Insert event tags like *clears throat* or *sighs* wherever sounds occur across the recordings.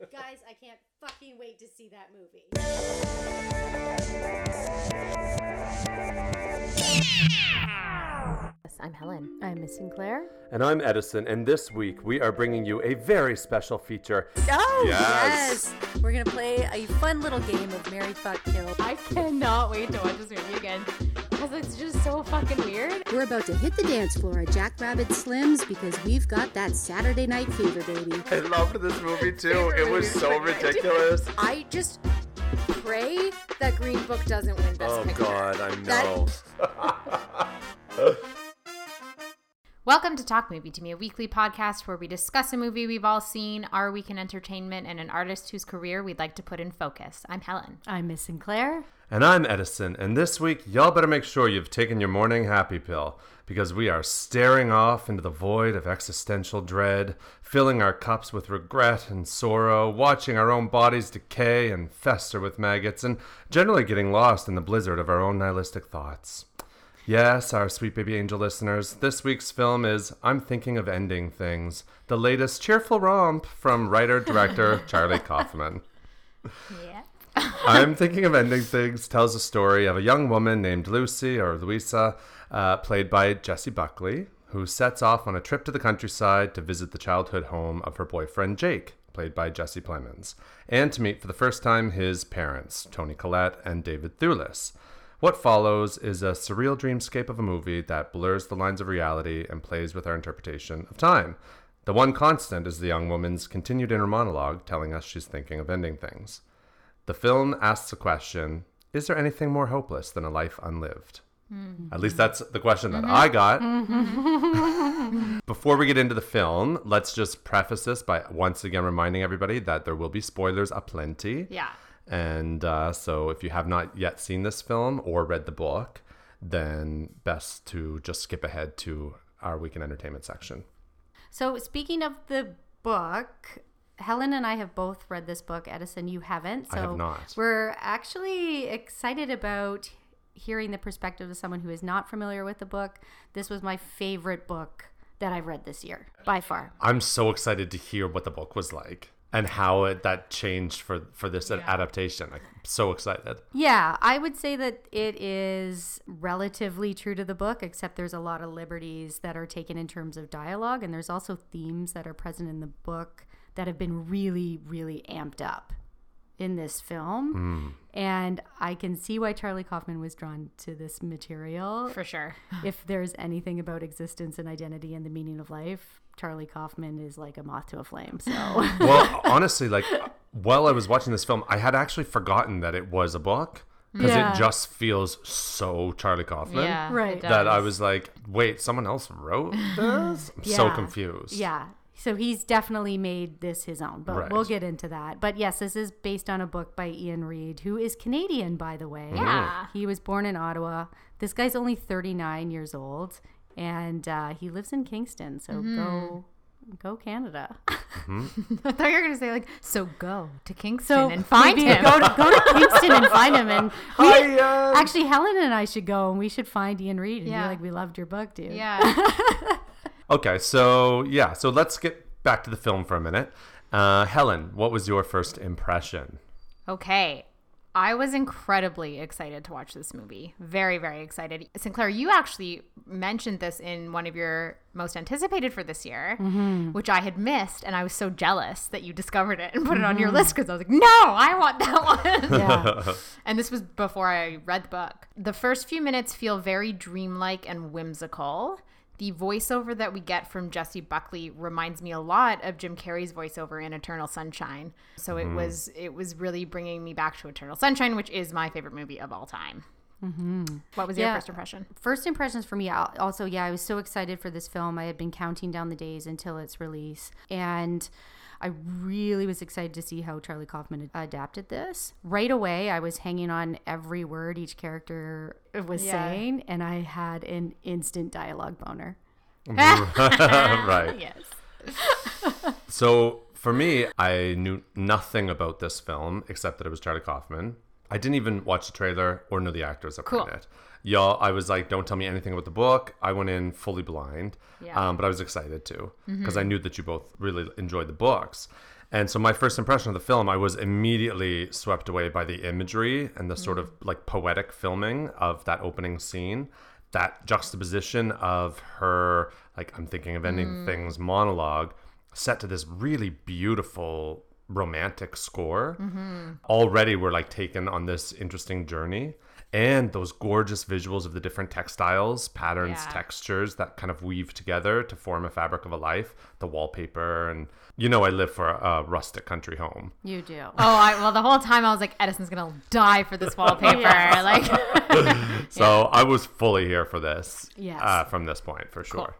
Guys, I can't fucking wait to see that movie. I'm Helen. I'm Miss Sinclair. And I'm Edison, and this week we are bringing you a very special feature. Oh, Yes. yes. We're going to play a fun little game of Mary Fuck Kill. I cannot wait to watch this movie again because it's just so fucking weird. We're about to hit the dance floor at Jackrabbit Slim's because we've got that Saturday night fever, baby. I loved this movie too. It was so ridiculous. I just pray that Green Book doesn't win Best Oh Picture. God, I That- know. *laughs* *laughs* Welcome to Talk Movie to Me, a weekly podcast where we discuss a movie we've all seen, our week in entertainment, and an artist whose career we'd like to put in focus. I'm Helen. I'm Miss Sinclair. And I'm Edison, and this week y'all better make sure you've taken your morning happy pill because we are staring off into the void of existential dread, filling our cups with regret and sorrow, watching our own bodies decay and fester with maggots, and generally getting lost in the blizzard of our own nihilistic thoughts. Yes, our sweet baby angel listeners, this week's film is I'm Thinking of Ending Things, the latest cheerful romp from writer director *laughs* Charlie Kaufman. Yeah. I'm Thinking of Ending Things tells a story of a young woman named Lucy or Louisa, uh, played by Jessie Buckley, who sets off on a trip to the countryside to visit the childhood home of her boyfriend Jake, played by Jesse Plemons, and to meet for the first time his parents, Toni Collette and David Thewlis. What follows is a surreal dreamscape of a movie that blurs the lines of reality and plays with our interpretation of time. The one constant is the young woman's continued inner monologue telling us she's thinking of ending things. The film asks a question Is there anything more hopeless than a life unlived? Hmm. At least that's the question that mm-hmm. I got. Mm-hmm. *laughs* *laughs* Before we get into the film, let's just preface this by once again reminding everybody that there will be spoilers aplenty. Yeah. And uh, so if you have not yet seen this film or read the book, then best to just skip ahead to our weekend entertainment section. So, speaking of the book, Helen and I have both read this book. Edison, you haven't. So I have not. We're actually excited about hearing the perspective of someone who is not familiar with the book. This was my favorite book that I've read this year, by far. I'm so excited to hear what the book was like and how it, that changed for for this adaptation. I'm so excited. Yeah, I would say that it is relatively true to the book, except there's a lot of liberties that are taken in terms of dialogue, and there's also themes that are present in the book that have been really, really amped up in this film. Hmm. And I can see why Charlie Kaufman was drawn to this material. For sure. *laughs* if there's anything about existence and identity and the meaning of life, Charlie Kaufman is like a moth to a flame. So. *laughs* Well, *laughs* honestly, like while I was watching this film, I had actually forgotten that it was a book because Yeah. it just feels so Charlie Kaufman. Yeah. Right. That I was like, wait, someone else wrote this? I'm so confused. Yeah. So he's definitely made this his own, but Right. we'll get into that. But yes, this is based on a book by Ian Reid, who is Canadian, by the way. Yeah. He was born in Ottawa. This guy's only 39 years old, and uh, he lives in Kingston. So Mm-hmm. go, go Canada. *laughs* I thought you were going to say, like, so go to Kingston So and find him. Go to, go to Kingston and find him. And *laughs* we, Hi, Ian. actually, Helen and I should go, and we should find Ian Reid and Yeah. be like, "We loved your book, dude." yeah. *laughs* Okay, so yeah, so let's get back to the film for a minute. Uh, Helen, what was your first impression? Okay. I was incredibly excited to watch this movie. Very, very excited. Sinclair, you actually mentioned this in one of your most anticipated for this year, which I had missed. And I was so jealous that you discovered it and put it on your list because I was like, no, I want that one. Yeah. *laughs* and this was before I read the book. The first few minutes feel very dreamlike and whimsical. The voiceover that we get from Jessie Buckley reminds me a lot of Jim Carrey's voiceover in Eternal Sunshine. So it mm-hmm. was it was really bringing me back to Eternal Sunshine, which is my favorite movie of all time. Mm-hmm. What was your Yeah. first impression? First impressions for me, also, yeah, I was so excited for this film. I had been counting down the days until its release. And I really was excited to see how Charlie Kaufman ad- adapted this. Right away, I was hanging on every word each character was Yeah. saying, and I had an instant dialogue boner. *laughs* right. *laughs* Yes. *laughs* So for me, I knew nothing about this film except that it was Charlie Kaufman. I didn't even watch the trailer or know the actors that Cool. in it. Y'all, I was like, don't tell me anything about the book. I went in fully blind, Yeah. um, but I was excited too mm-hmm. because I knew that you both really enjoyed the books. And so my first impression of the film, I was immediately swept away by the imagery and the sort of mm-hmm. like poetic filming of that opening scene. That juxtaposition of her, like I'm thinking of ending mm. things monologue, set to this really beautiful romantic score. Mm-hmm. Already we're like taken on this interesting journey. And those gorgeous visuals of the different textiles, patterns, Yeah. textures that kind of weave together to form a fabric of a life, the wallpaper. And you know, I live for a rustic country home. You do. Oh, I, well, the whole time I was like, Edison's gonna die for this *laughs* wallpaper. Like, *laughs* So I was fully here for this Yes. uh, from this point for sure.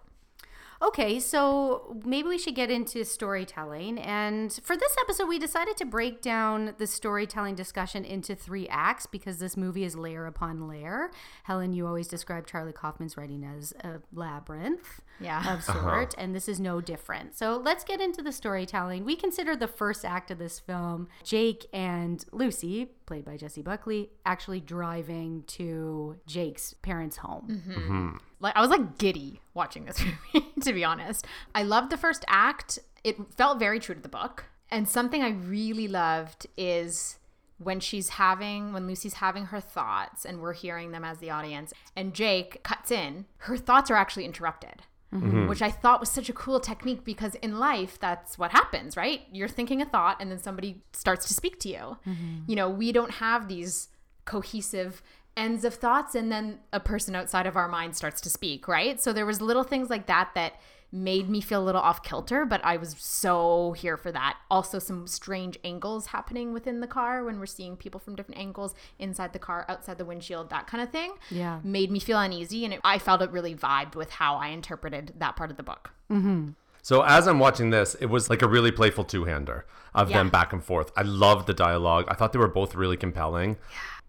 Okay, so maybe we should get into storytelling. And for this episode, we decided to break down the storytelling discussion into three acts because this movie is layer upon layer. Helen, you always describe Charlie Kaufman's writing as a labyrinth Yeah. of uh-huh. sort, and this is no different. So let's get into the storytelling. We consider the first act of this film Jake and Lucy, played by Jessie Buckley, actually driving to Jake's parents' home. Mm-hmm. Mm-hmm. Like I was like giddy watching this *laughs* movie, to be honest. I loved the first act. It felt very true to the book. And something I really loved is when she's having when Lucy's having her thoughts and we're hearing them as the audience and Jake cuts in, her thoughts are actually interrupted. Mm-hmm. Which I thought was such a cool technique because in life that's what happens, right? You're thinking a thought and then somebody starts to speak to you. Mm-hmm. You know, we don't have these cohesive ends of thoughts and then a person outside of our mind starts to speak right so there was little things like that that made me feel a little off kilter but i was so here for that also some strange angles happening within the car when we're seeing people from different angles inside the car outside the windshield that kind of thing Yeah. made me feel uneasy and it, i felt it really vibed with how i interpreted that part of the book mm-hmm. So as I'm watching this, it was like a really playful two-hander of them back and forth. I loved the dialogue. I thought they were both really compelling.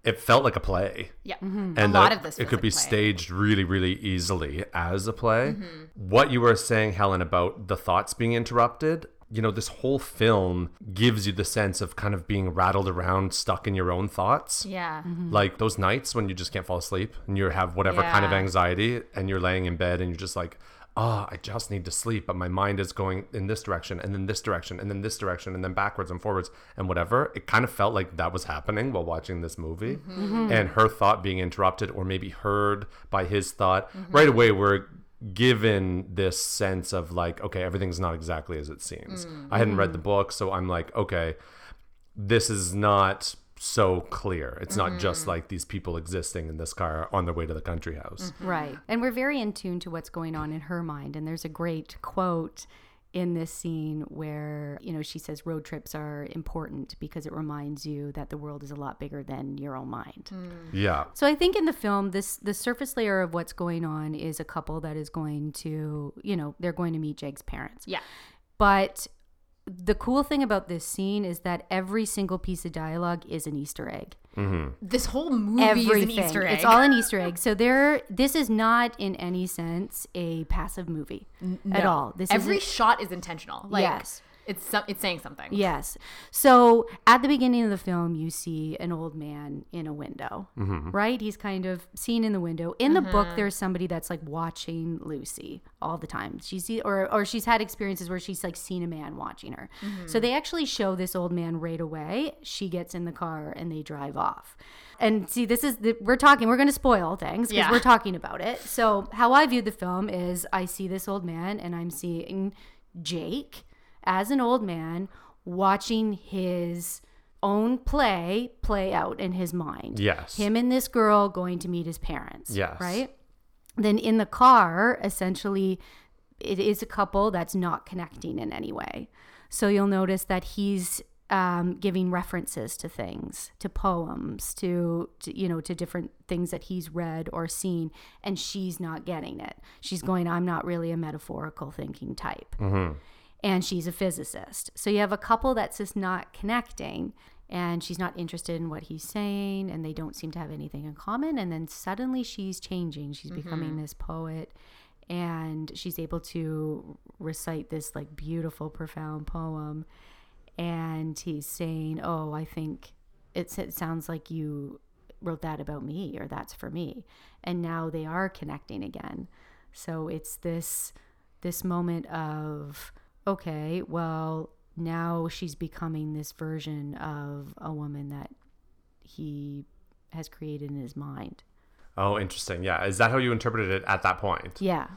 It felt like a play. yeah. And a lot of this it could like be play. Mm-hmm. staged really really easily as a play. What you were saying helen about the thoughts being interrupted you know this whole film gives you the sense of kind of being rattled around stuck in your own thoughts. Yeah. Like those nights when you just can't fall asleep and you have whatever kind of anxiety and you're laying in bed and you're just like oh i just need to sleep but my mind is going in this direction and then this direction and then this direction and then backwards and forwards and whatever it kind of felt like that was happening while watching this movie. Mm-hmm. And her thought being interrupted or maybe heard by his thought mm-hmm. right away we're given this sense of like okay everything's not exactly as it seems. I hadn't read mm-hmm. the book so i'm like okay this is not so clear. It's not just mm. like these people existing in this car on their way to the country house. Mm-hmm. Right. And we're very in tune to what's going on in her mind. And there's a great quote in this scene where, you know, she says road trips are important because it reminds you that the world is a lot bigger than your own mind. Hmm. Yeah. So I think in the film this the surface layer of what's going on is a couple that is going to, you know, they're going to meet Jake's parents. yeah But the cool thing about this scene is that every single piece of dialogue is an Easter egg. Mm-hmm. this whole movie Everything. is an easter egg It's all an Easter egg. So there this is not in any sense a passive movie at No. all. This every shot is intentional like Yes. It's some, it's saying something Yes. So at the beginning of the film, you see an old man in a window, mm-hmm. right? He's kind of seen in the window. In the book, mm-hmm. there's somebody that's like watching Lucy all the time. She's or or she's had experiences where she's like seen a man watching her. Mm-hmm. So they actually show this old man right away. She gets in the car and they drive off. And see, this is the, we're talking. We're going to spoil things because Yeah. we're talking about it. So how I view the film is, I see this old man and I'm seeing Jake as an old man watching his own play play out in his mind. Yes. Him and this girl going to meet his parents. Yes. Right? Then in the car, essentially, it is a couple that's not connecting in any way. So you'll notice that he's um, giving references to things, to poems, to, to you know, to different things that he's read or seen, and she's not getting it. She's going, "I'm not really a metaphorical thinking type," and she's a physicist. So you have a couple that's just not connecting. And she's not interested in what he's saying, and they don't seem to have anything in common. And then suddenly she's changing. She's mm-hmm. becoming this poet and she's able to recite this like beautiful profound poem and he's saying oh i think it's, it sounds like you wrote that about me or that's for me and now they are connecting again so it's this this moment of okay well now she's becoming this version of a woman that he has created in his mind. Oh, interesting. Yeah. Is that how you interpreted it at that point? Yeah.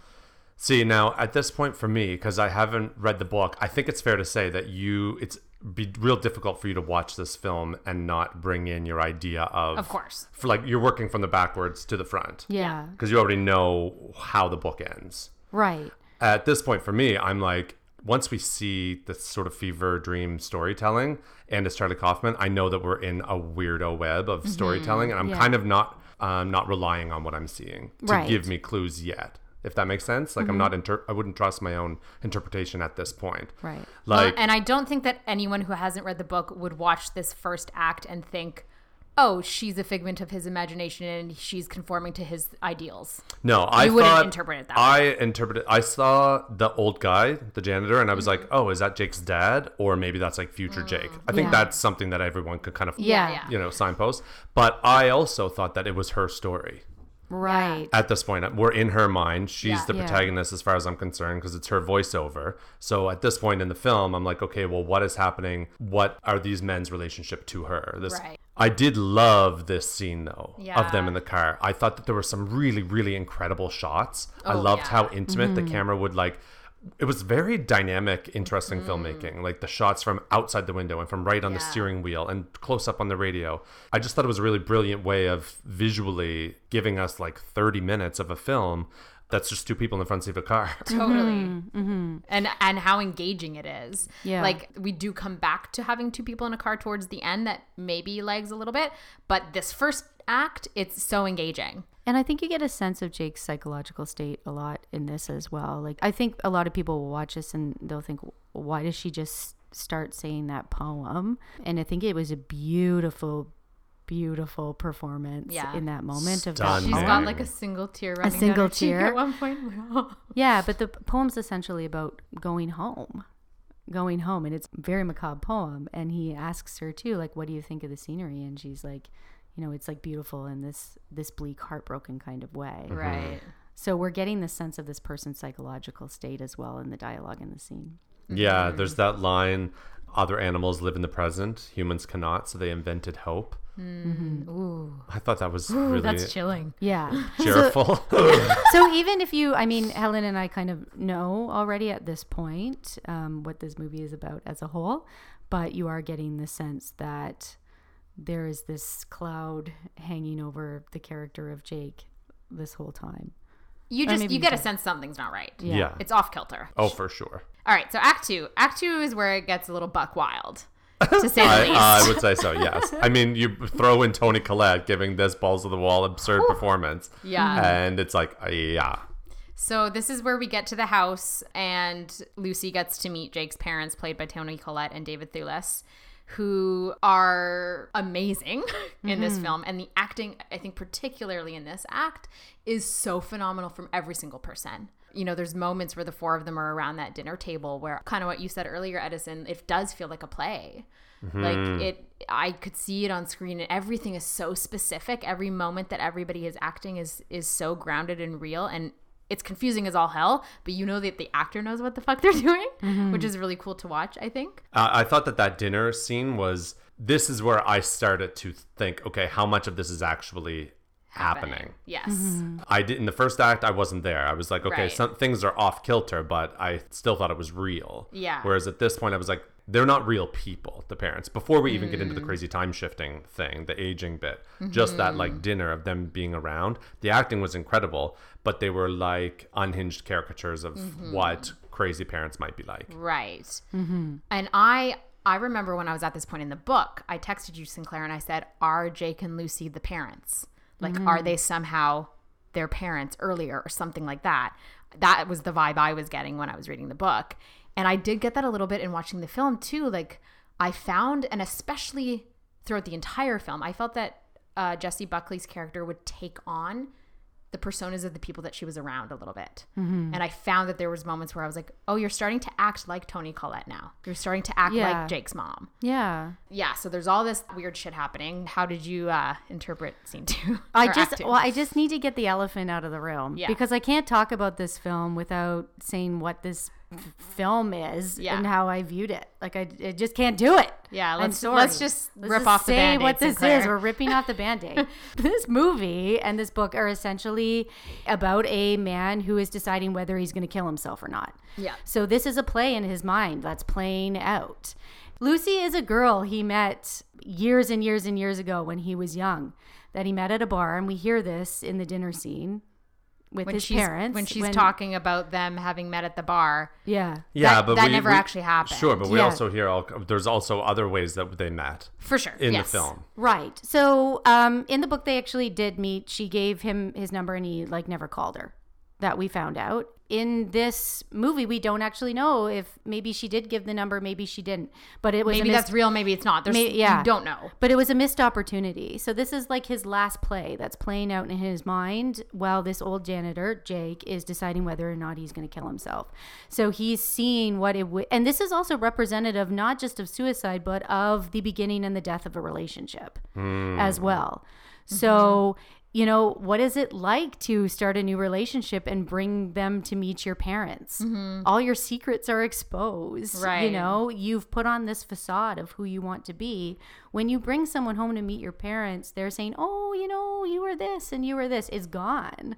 See, now at this point for me, because I haven't read the book, I think it's fair to say that you, it's be real difficult for you to watch this film and not bring in your idea of, Of course. for like you're working from the backwards to the front Yeah. because you already know how the book ends. Right. At this point for me, I'm like, once we see this sort of fever dream storytelling and it's Charlie Kaufman, I know that we're in a weirdo web of storytelling, and I'm Yeah. kind of not um, not relying on what I'm seeing to Right. give me clues yet. If that makes sense, like I'm not inter- I wouldn't trust my own interpretation at this point. Right. Well, Like, and I don't think that anyone who hasn't read the book would watch this first act and think, "Oh, she's a figment of his imagination and she's conforming to his ideals." No, I You wouldn't interpret it that I interpreted. I saw the old guy, the janitor, and I was like, "Oh, is that Jake's dad, or maybe that's like future mm. Jake?" I think Yeah. that's something that everyone could kind of, Yeah. yeah. you know, signpost. But I also thought that it was her story. Right. At this point, uh, we're in her mind. She's Yeah. the Yeah. protagonist, as far as I'm concerned, because it's her voiceover. So at this point in the film, I'm like, okay, well, what is happening? What are these men's relationship to her? This, Right. I did love this scene though of them in the car. I thought that there were some really, really incredible shots. I Oh, loved yeah. how intimate the camera would like. It was very dynamic, interesting filmmaking. Like the shots from outside the window and from right on the Mm. Steering wheel and close up on the radio. I just thought it was a really brilliant way of visually giving us like 30 minutes of a film that's just two people in the front seat of a car. *laughs* Totally. Mm-hmm. Mm-hmm. And and how engaging it is. Yeah. Like we do come back to having two people in a car towards the end that maybe lags a little bit, but this first act, it's so engaging. And I think you get a sense of Jake's psychological state a lot in this as well. Like, I think a lot of people will watch this and they'll think, why does she just start saying that poem? And I think it was a beautiful, beautiful performance Yeah. in that moment of that She's got like a single tear running down single her cheek tear? at one point. *laughs* Yeah, but the poem's essentially about going home. Going home, and it's a very macabre poem. And he asks her too, like, "What do you think of the scenery?" And she's like, "You know, it's like beautiful in this this bleak, heartbroken kind of way." Mm-hmm. right. So we're getting the sense of this person's psychological state as well in the dialogue in the scene. yeah, mm-hmm. there's that line other animals live in the present, humans cannot, so they invented hope. Ooh. I thought that was Ooh, really that's chilling. Yeah. *laughs* so, cheerful. *laughs* so even if you, I mean, Helen and I kind of know already at this point um, what this movie is about as a whole, but you are getting the sense that there is this cloud hanging over the character of Jake this whole time. You just maybe you get a sense something's not right. Yeah. yeah. It's off kilter. Oh, for sure. All right, so Act Two. Act Two is where it gets a little buck wild, to say the I, least. I would say so, yes. I mean, you throw in Toni Collette giving this balls of the wall absurd performance. Yeah. And it's like, uh, yeah. So this is where we get to the house, and Lucy gets to meet Jake's parents, played by Toni Collette and David Thewlis, who are amazing *laughs* in this film. And the acting, I think, particularly in this act, is so phenomenal from every single person. You know, there's moments where the four of them are around that dinner table where kind of what you said earlier, Edison, it does feel like a play. Like it, I could see it on screen, and everything is so specific. Every moment that everybody is acting is is so grounded and real, and it's confusing as all hell. But you know that the actor knows what the fuck they're *laughs* doing, which is really cool to watch. I think. Uh, I thought that that dinner scene was, this is where I started to think, okay, how much of this is actually happening? Yes. I did in the first act. I wasn't there. I was like, okay, Right. some things are off kilter, but I still thought it was real. Yeah. Whereas at this point, I was like, they're not real people. The parents. Before we even get Mm. into the crazy time shifting thing, the aging bit, just that Mm-hmm. like dinner of them being around. The acting was incredible, but they were like unhinged caricatures of Mm-hmm. what crazy parents might be like. Right. And I I remember when I was at this point in the book, I texted you Sinclair and I said, "Are Jake and Lucy the parents? Like, are they somehow their parents earlier or something like that?" That was the vibe I was getting when I was reading the book, and I did get that a little bit in watching the film too. Like, I found, and especially throughout the entire film, I felt that uh, Jessie Buckley's character would take on the personas of the people that she was around a little bit. Mm-hmm. And I found that there was moments where I was like, "Oh, you're starting to act like Toni Collette now. You're starting to act Yeah. like Jake's mom." Yeah. Yeah, so there's all this weird shit happening. How did you uh, interpret scene 2? *laughs* I just two? well, I just need to get the elephant out of the room Yeah. because I can't talk about this film without saying what this film is Yeah. and how I viewed it. Like I, I just can't do it. Yeah, let's- let's just rip off the say what this Sinclair. is. We're ripping off the band-aid. *laughs* this movie and this book are essentially about a man who is deciding whether he's going to kill himself or not. Yeah. So this is a play in his mind that's playing out. Lucy is a girl he met years and years and years ago when he was young that he met at a bar and we hear this in the dinner scene with when his she's parents when she's talking about them having met at the bar. Yeah. Yeah, That- but that we, never we- actually happened. Sure, but we Yeah. also hear all, there's also other ways that they met For sure. in yes. the film. Right. So, um, in the book, they actually did meet. She gave him his number, and he like never called her. That we found out in this movie. We don't actually know if maybe she did give the number, maybe she didn't. But it was Maybe missed- that's real, maybe it's not. There's May- yeah. you don't know. But it was a missed opportunity. So this is like his last play that's playing out in his mind while this old janitor, Jake, is deciding whether or not he's going to kill himself. So he's seeing what it would and this is also representative not just of suicide but of the beginning and the death of a relationship hmm. as well. Mm-hmm. So you know, what is it like to start a new relationship and bring them to meet your parents? Mm-hmm. All your secrets are exposed. Right. You know, you've put on this facade of who you want to be. When you bring someone home to meet your parents, they're saying, oh, you know, you were this and you were this, is gone.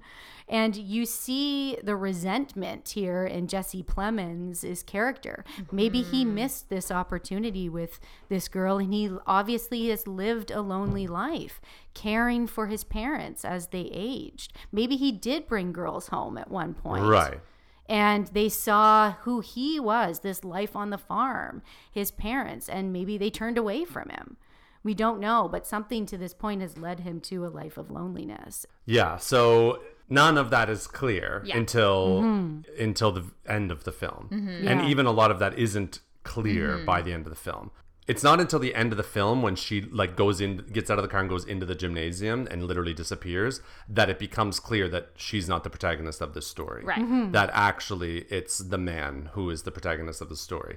And you see the resentment here in Jesse Plemons' character. Maybe he mm-hmm. missed this opportunity with this girl, and he obviously has lived a lonely life, caring for his parents as they aged. Maybe he did bring girls home at one point Right. and they saw who he was this life on the farm his parents and maybe they turned away from him we don't know but something to this point has led him to a life of loneliness Yeah, so none of that is clear Yeah. until Mm-hmm. until the end of the film. Mm-hmm. And Yeah. even a lot of that isn't clear mm-hmm. by the end of the film. It's not until the end of the film when she like goes in gets out of the car and goes into the gymnasium and literally disappears that it becomes clear that she's not the protagonist of this story. Right. Mm-hmm. That actually it's the man who is the protagonist of the story.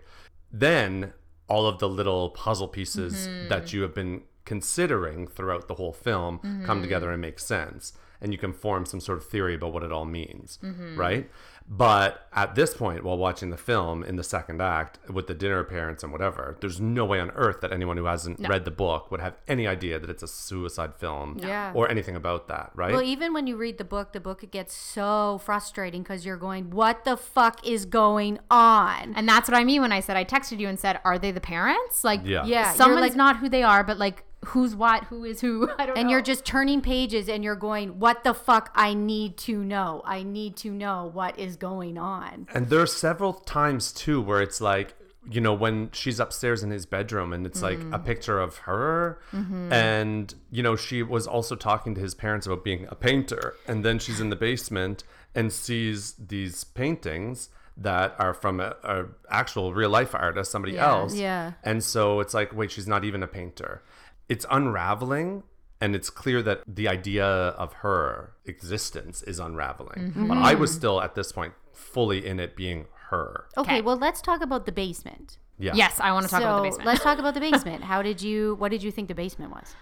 Then all of the little puzzle pieces mm-hmm. that you have been considering throughout the whole film come mm-hmm. together and make sense. And you can form some sort of theory about what it all means, mm-hmm. right? But at this point, while watching the film in the second act with the dinner appearance and whatever, there's no way on earth that anyone who hasn't read the book would have any idea that it's a suicide film Yeah. or anything about that, right? well even when you read the book the book gets so frustrating because you're going what the fuck is going on And that's what I mean when I said I texted you and said, "Are they the parents?" Like, Yeah. Yeah, you're someone's like- not who they are, but like, who's what, who is who. *laughs* I don't and know. you're just turning pages and you're going what the fuck i need to know i need to know what is going on And there are several times too where it's like, you know, when she's upstairs in his bedroom and it's like a mm. picture of her. Mm-hmm. And, you know, she was also talking to his parents about being a painter. And then she's in the basement and sees these paintings that are from a, a actual real life artist, somebody Yeah. else. Yeah. And so it's like, wait, she's not even a painter. It's unraveling. And it's clear that the idea of her existence is unraveling. Mm-hmm. But I was still at this point fully in it being her. okay, Okay. well let's talk about the basement Yeah. yes, I want to talk so about the basement. let's talk about the *laughs* basement how did you what did you think the basement was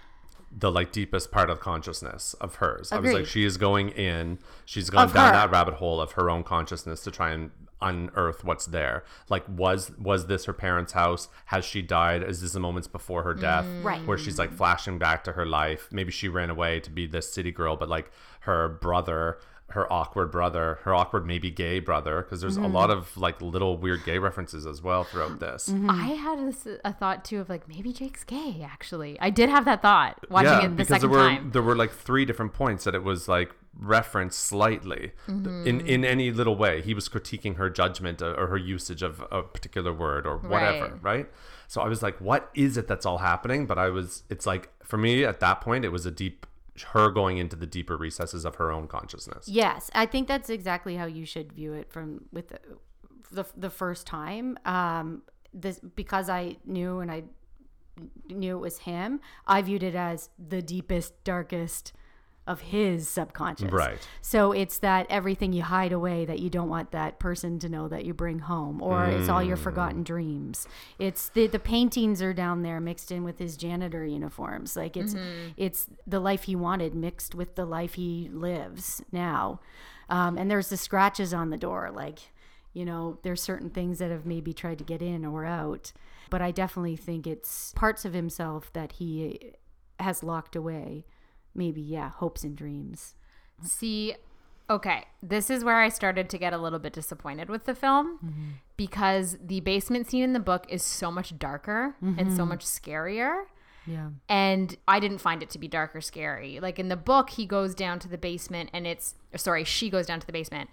The like deepest part of consciousness of hers. I was like, she is going in. She's gone Of down her. that rabbit hole of her own consciousness to try and unearth what's there. Like, was was this her parents' house? Has she died? Is this the moments before her death? Right. Where she's like flashing back to her life. Maybe she ran away to be this city girl, but like her brother. Her awkward brother, her awkward maybe gay brother, because there's Mm-hmm. a lot of like little weird gay references as well throughout this. I had this, a thought too of like maybe Jake's gay. Actually, I did have that thought watching it the because second there were time. there were like three different points that it was like referenced slightly Mm-hmm. in in any little way. He was critiquing her judgment or or her usage of a particular word or whatever, right? So I was like, what is it that's all happening? But I was, it's like for me at that point, it was a deep her going into the deeper recesses of her own consciousness. Yes, I think that's exactly how you should view it from with the the, the first time. Um, this because I knew and I knew it was him. I viewed it as the deepest, darkest of his subconscious. Right. So it's that everything you hide away that you don't want that person to know that you bring home, or it's all your forgotten dreams. It's the the paintings are down there mixed in with his janitor uniforms. Like it's it's the life he wanted mixed with the life he lives now. Um, and there's the scratches on the door, like You know, there's certain things that have maybe tried to get in or out. But I definitely think it's parts of himself that he has locked away. Maybe, yeah, hopes and dreams. See, okay, this is where I started to get a little bit disappointed with the film mm-hmm. because the basement scene in the book is so much darker and so mm-hmm. much scarier. Yeah. And I didn't find it to be dark or scary. Like in the book, he goes down to the basement and it's, sorry, she goes down to the basement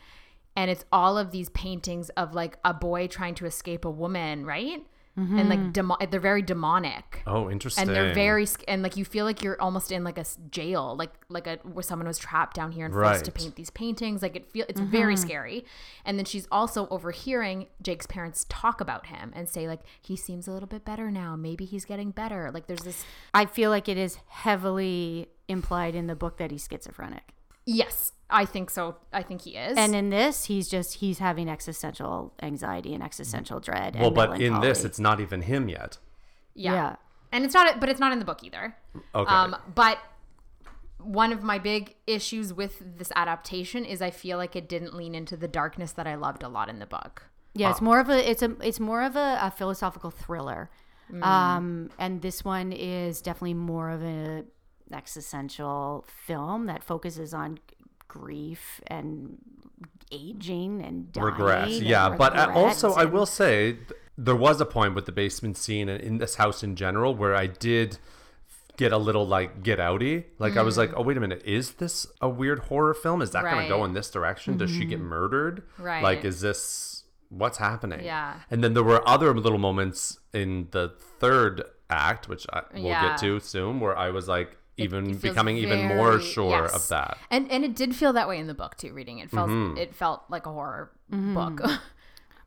and it's all of these paintings of like a boy trying to escape a woman, right? And like, mm-hmm. demo- they're very demonic. Oh, interesting. and they're very sc- and like you feel like you're almost in like a jail like like a where someone was trapped down here and forced to paint these paintings. Like it feel it's mm-hmm. very scary. And then she's also overhearing Jake's parents talk about him and say like he seems a little bit better now. Maybe he's getting better. Like there's this I feel like it is heavily implied in the book that he's schizophrenic. Yes I think so I think he is And in this, he's just he's having existential anxiety and existential dread. well, and but in this, it's not even him yet. yeah. yeah. and it's not but it's not in the book either Okay. Um, but one of my big issues with this adaptation is I feel like it didn't lean into the darkness that I loved a lot in the book. Yeah, it's more of a it's a it's more of a, a philosophical thriller, um, and this one is definitely more of a existential film that focuses on grief and aging and dying regret. and Yeah, but uh, also regrets I will say there was a point with the basement scene and in this house in general where I did get a little like get outy. Like I was like, oh wait a minute, is this a weird horror film? Is that going to go in this direction? Does she get murdered? Right. Like, is this what's happening? Yeah. And then there were other little moments in the third act, which I, we'll Yeah. get to soon, where I was like even It feels becoming even more sure yes. of that. And and it did feel that way in the book too. Reading it felt Mm-hmm. it felt like a horror Mm-hmm. book. *laughs*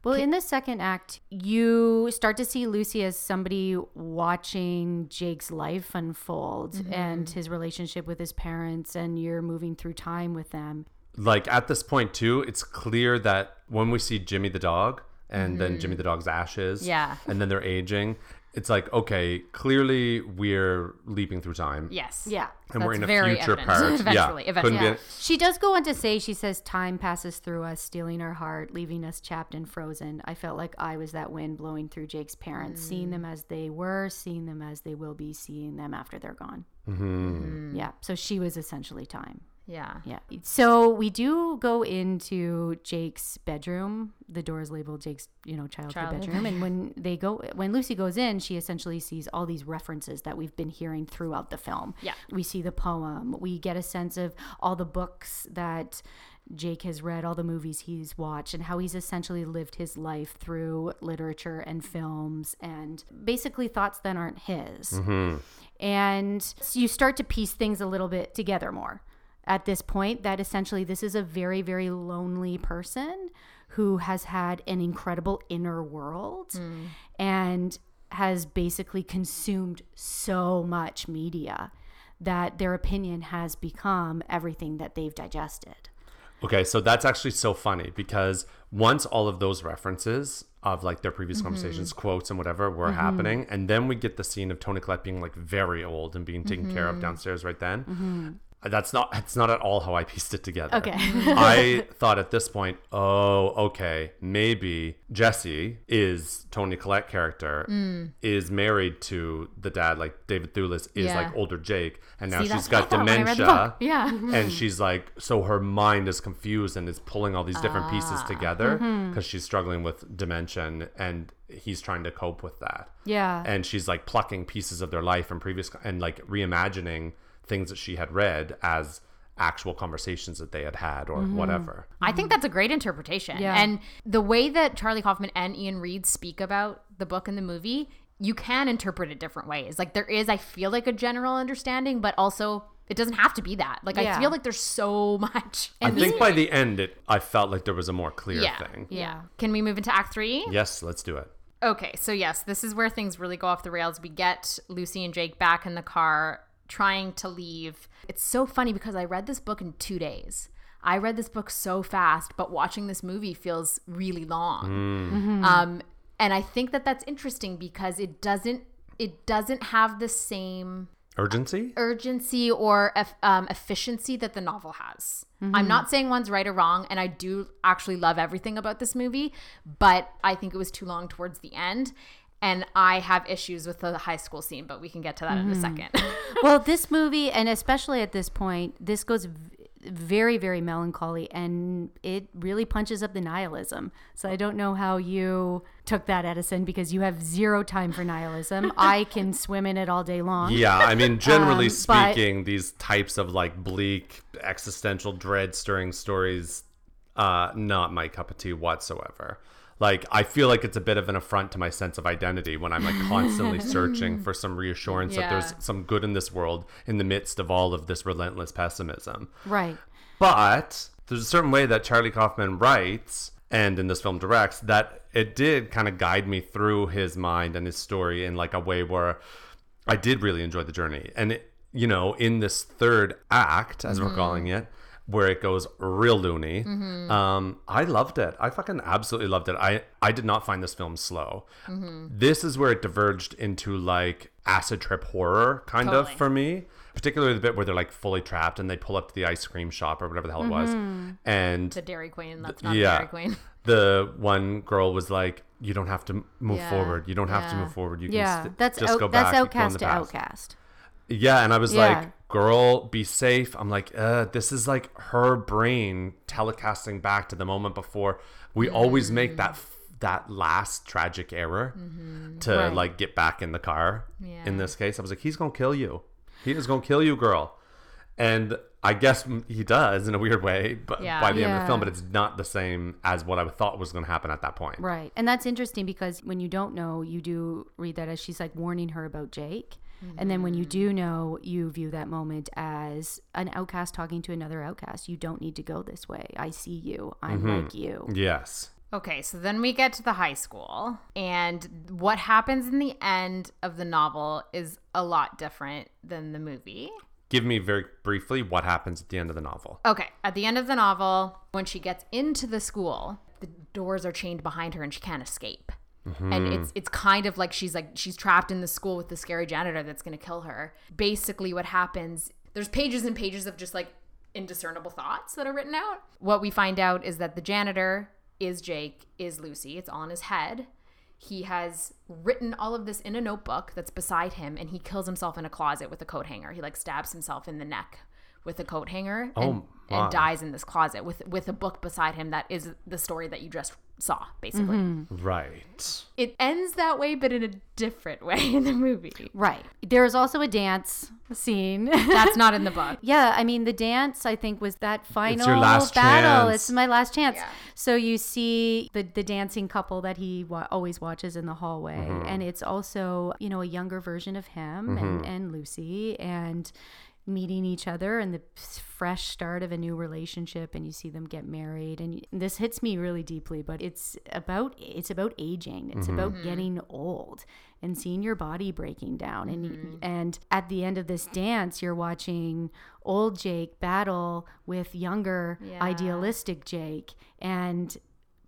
Well, in the second act, you start to see Lucy as somebody watching Jake's life unfold and his relationship with his parents, and you're moving through time with them. like at this point too it's clear that when we see jimmy the dog and then jimmy the dog's ashes Mm-hmm. Yeah. and then they're aging it's like okay clearly we're leaping through time yes. Yeah. and we're That's in a very future evident. part Eventually, *laughs* yeah eventually. couldn't be She does go on to say, she says, time passes through us, stealing our heart, leaving us chapped and frozen. I felt like I was that wind blowing through Jake's parents, seeing them as they were, seeing them as they will be, seeing them after they're gone. Mm-hmm. Yeah. So she was essentially time. Yeah. Yeah. So we do go into Jake's bedroom. The door is labeled Jake's, you know, childhood, Childhood bedroom. And when they go, when Lucy goes in, she essentially sees all these references that we've been hearing throughout the film. Yeah. We see the poem. We get a sense of all the books that Jake has read, all the movies he's watched, and how he's essentially lived his life through literature and films and basically thoughts that aren't his. Mm-hmm. And you start to piece things a little bit together more at this point that essentially this is a very, very lonely person who has had an incredible inner world and has basically consumed so much media that their opinion has become everything that they've digested. okay so that's actually so funny because once all of those references of like their previous Mm-hmm. conversations quotes and whatever were happening and then we get the scene of toni collette being like very old and being taken care Mm-hmm. of downstairs right then that's not that's not at all how i pieced it together Okay. *laughs* I thought at this point, oh, okay, maybe Jesse is Toni Collette character is married to the dad, like David Thewlis is Yeah. like older Jake, and now See, she's that's what I got thought when I read dementia. *laughs* Yeah. And she's like, so her mind is confused and is pulling all these different pieces Ah. together Mm-hmm. because she's struggling with dementia and, and he's trying to cope with that. Yeah. And she's like plucking pieces of their life and previous and like reimagining things that she had read as actual conversations that they had had or mm-hmm. whatever. I think that's a great interpretation. Yeah. And the way that Charlie Kaufman and Ian Reid speak about the book and the movie, you can interpret it different ways. Like there is, I feel like a general understanding, but also it doesn't have to be that. Like I feel like there's so *laughs* much. I in think by the end, it I felt like there was a more clear yeah, thing. yeah. Can we move into Act Three? Yes, let's do it. Okay, so yes, this is where things really go off the rails. We get Lucy and Jake back in the car trying to leave. It's so funny because I read this book in two days. I read this book so fast, but watching this movie feels really long. Um, and I think that that's interesting because it doesn't it doesn't have the same Urgency? urgency or um, efficiency that the novel has. I'm not saying one's right or wrong, and I do actually love everything about this movie, but I think it was too long towards the end. And I have issues with the high school scene, but we can get to that in a second. *laughs* well, this movie, and especially at this point, this goes v- very, very melancholy, and it really punches up the nihilism. So I don't know how you took that, Edison, because you have zero time for nihilism. *laughs* I can swim in it all day long. Yeah, I mean, generally *laughs* Um, but- speaking, these types of like bleak, existential, dread stirring stories, uh, not my cup of tea whatsoever. Like, I feel like it's a bit of an affront to my sense of identity when I'm like constantly *laughs* searching for some reassurance that there's some good in this world in the midst of all of this relentless pessimism. Right. But there's a certain way that Charlie Kaufman writes and in this film directs that it did kind of guide me through his mind and his story in like a way where I did really enjoy the journey. And it, you know, in this third act, as we're mm-hmm. calling it, where it goes real loony, mm-hmm. um, I loved it. I fucking absolutely loved it. I I did not find this film slow. Mm-hmm. This is where it diverged into like acid trip horror kind Totally. of for me particularly the bit where they're like fully trapped and they pull up to the ice cream shop or whatever the hell it was mm-hmm. and the Dairy Queen, that's not yeah Dairy Queen. *laughs* the one girl was like you don't have to move Yeah, forward you don't have to move forward you can Yeah. st- That's just out, go that's back go outcast to outcast. yeah and i was Yeah. like girl be safe i'm like uh this is like her brain telecasting back to the moment before we always make that f- that last tragic error to Right. like get back in the car Yeah. in this case i was like he's gonna kill you he is gonna kill you girl and i guess he does in a weird way but Yeah. by the end of the film but it's not the same as what i thought was gonna happen at that point Right. And that's interesting because when you don't know, you do read that as she's like warning her about Jake. And then when you mm. do know, you view that moment as an outcast talking to another outcast. You don't need to go this way. I see you. I'm mm-hmm. like you. yes Okay, so then we get to the high school, and what happens in the end of the novel is a lot different than the movie. give me very briefly what happens at the end of the novel Okay, at the end of the novel, when she gets into the school, the doors are chained behind her and she can't escape. And mm-hmm. it's it's kind of like she's like she's trapped in the school with the scary janitor that's going to kill her. Basically what happens, there's pages and pages of just like indiscernible thoughts that are written out. What we find out is that the janitor is Jake, is Lucy. It's all in his head. He has written all of this in a notebook that's beside him and he kills himself in a closet with a coat hanger. He like stabs himself in the neck with a coat hanger and, Oh, and dies in this closet with with a book beside him that is the story that you just saw basically. right It ends that way but in a different way *laughs* in the movie. Right. There's also a dance scene. That's not in the *laughs* book. Yeah, I mean the dance I think was that final your last battle. chance. It's my last chance. Yeah. So you see the the dancing couple that he wa- always watches in the hallway, Mm-hmm. and it's also you know a younger version of him and, and Lucy and meeting each other and the fresh start of a new relationship and you see them get married. And this hits me really deeply but it's about it's about aging. It's Mm-hmm. about getting old and seeing your body breaking down. And and at the end of this dance you're watching old Jake battle with younger Yeah. idealistic Jake. And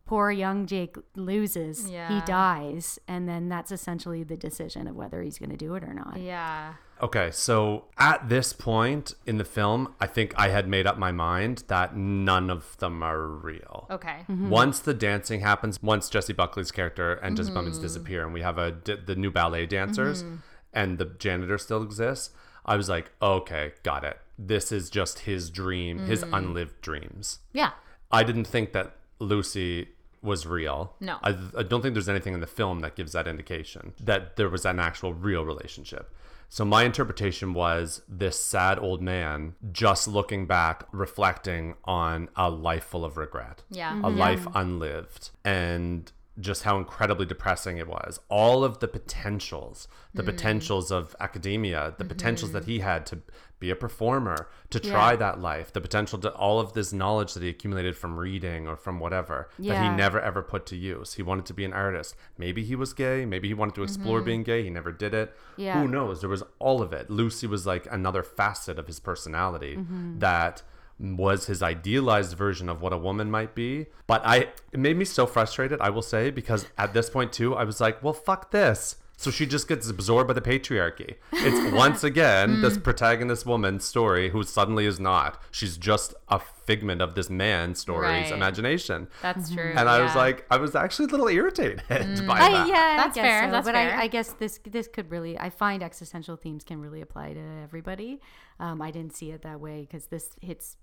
poor young Jake loses he dies and then that's essentially the decision of whether he's going to do it or not Yeah. Okay, so at this point in the film, I think I had made up my mind that none of them are real. Okay. Mm-hmm. Once the dancing happens, once Jessie Buckley's character and Jesse Plemons mm-hmm. disappear, and we have a d- the new ballet dancers, mm-hmm. and the janitor still exists, I was like, okay, got it. This is just his dream, his mm. unlived dreams. Yeah. I didn't think that Lucy was real. No. I, I don't think there's anything in the film that gives that indication that there was an actual real relationship. So my interpretation was this sad old man just looking back, reflecting on a life full of regret, Yeah. a mm-hmm. life unlived, and just how incredibly depressing it was. All of the potentials, the mm. potentials of academia, the mm-hmm. potentials that he had to be a performer, to try that life, the potential to all of this knowledge that he accumulated from reading or from whatever that he never ever put to use. He wanted to be an artist. Maybe he was gay. Maybe he wanted to explore mm-hmm. being gay. He never did it. Yeah. Who knows? There was all of it. Lucy was like another facet of his personality mm-hmm. that was his idealized version of what a woman might be. But I it made me so frustrated, I will say, because at this point too, I was like, well, fuck this. So she just gets absorbed by the patriarchy. It's *laughs* once again this hmm. protagonist woman's story who suddenly is not. She's just a figment of this man's story's Right. imagination. That's mhm. true. And I was like, I was actually a little irritated *laughs* by mm. I, that. yeah, That's I fair, so. that's but fair. I, I guess this this could really. I find existential themes can really apply to everybody. Um, I didn't see it that way because this hits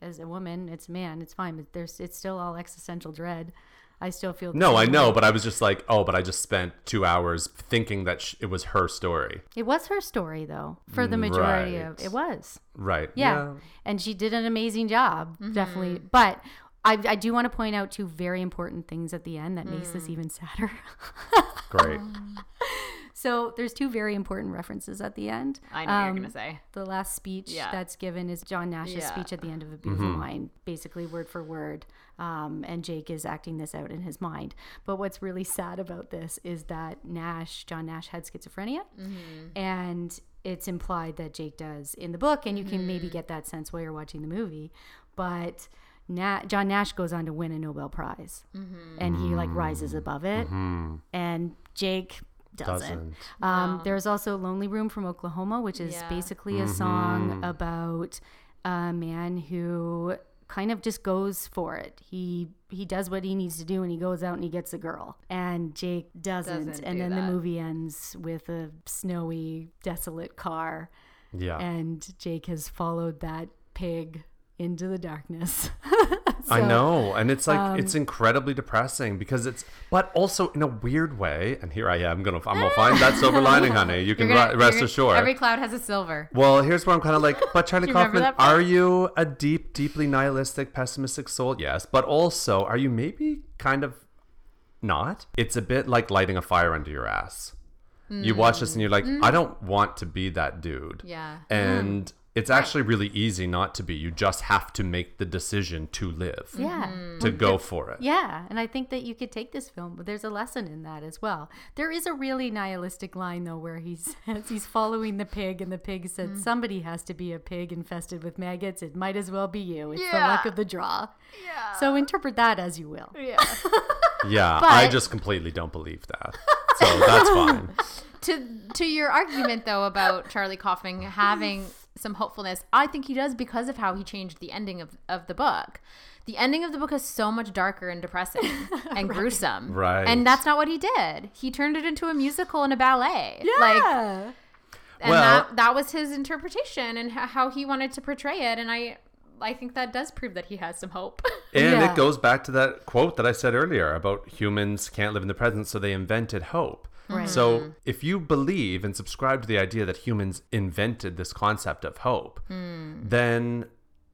as a woman. It's a man. It's fine. But there's it's still all existential dread. I still feel No, I know, way. but I was just like, oh, but I just spent two hours thinking that sh- it was her story. It was her story though. For the majority of it was. Right. Yeah. And she did an amazing job, mm-hmm. definitely. But I, I do want to point out two very important things at the end that makes this mm. even sadder. *laughs* Great. Um, so there's two very important references at the end. I know what you're Um, gonna say. The last speech Yeah. that's given is John Nash's Yeah. speech at the end of A Beautiful mm-hmm. Mind, basically word for word. Um, and Jake is acting this out in his mind. But what's really sad about this is that Nash, John Nash, had schizophrenia. Mm-hmm. And it's implied that Jake does in the book. And you can maybe mm-hmm. get that sense while you're watching the movie. But Na- John Nash goes on to win a Nobel Prize. And he like rises above it. And Jake doesn't. Doesn't. Um, There's also Lonely Room from Oklahoma, which is Yeah. basically a song about a man who kind of just goes for it. He he does what he needs to do and he goes out and he gets a girl. And Jake doesn't. Doesn't and do then the movie ends with a snowy, desolate car Yeah. and Jake has followed that pig into the darkness. *laughs* I So, know. And it's like um, it's incredibly depressing because it's but also in a weird way, and here I am gonna I'm gonna find that silver lining, honey. You *laughs* can gonna- rest assured. Every cloud has a silver. Well, here's where I'm kind of like, but Charlie *laughs* Kaufman, are you a deep, deeply nihilistic, pessimistic soul? Yes, but also, are you maybe kind of not? It's a bit like lighting a fire under your ass. You watch this and you're like, I don't want to be that dude. Yeah. And it's actually really easy not to be. You just have to make the decision to live, yeah. to mm-hmm. go for it. Yeah, and I think that you could take this film, but there's a lesson in that as well. There is a really nihilistic line though where he *laughs* says he's following the pig and the pig said mm. somebody has to be a pig infested with maggots. It might as well be you. It's the luck of the draw. Yeah. So interpret that as you will. Yeah, *laughs* Yeah. I just completely don't believe that. So that's fine. *laughs* to to your argument though about Charlie Kaufman having some hopefulness, I think he does because of how he changed the ending of, of the book. The ending of the book is so much darker and depressing *laughs* and gruesome. Right. And that's not what he did. He turned it into a musical and a ballet. Like Yeah. and Well- that that was his interpretation and how he wanted to portray it and I I think that does prove that he has some hope. *laughs* And Yeah. it goes back to that quote that I said earlier about humans can't live in the present, so they invented hope. Right. So mm-hmm. if you believe and subscribe to the idea that humans invented this concept of hope, hmm. then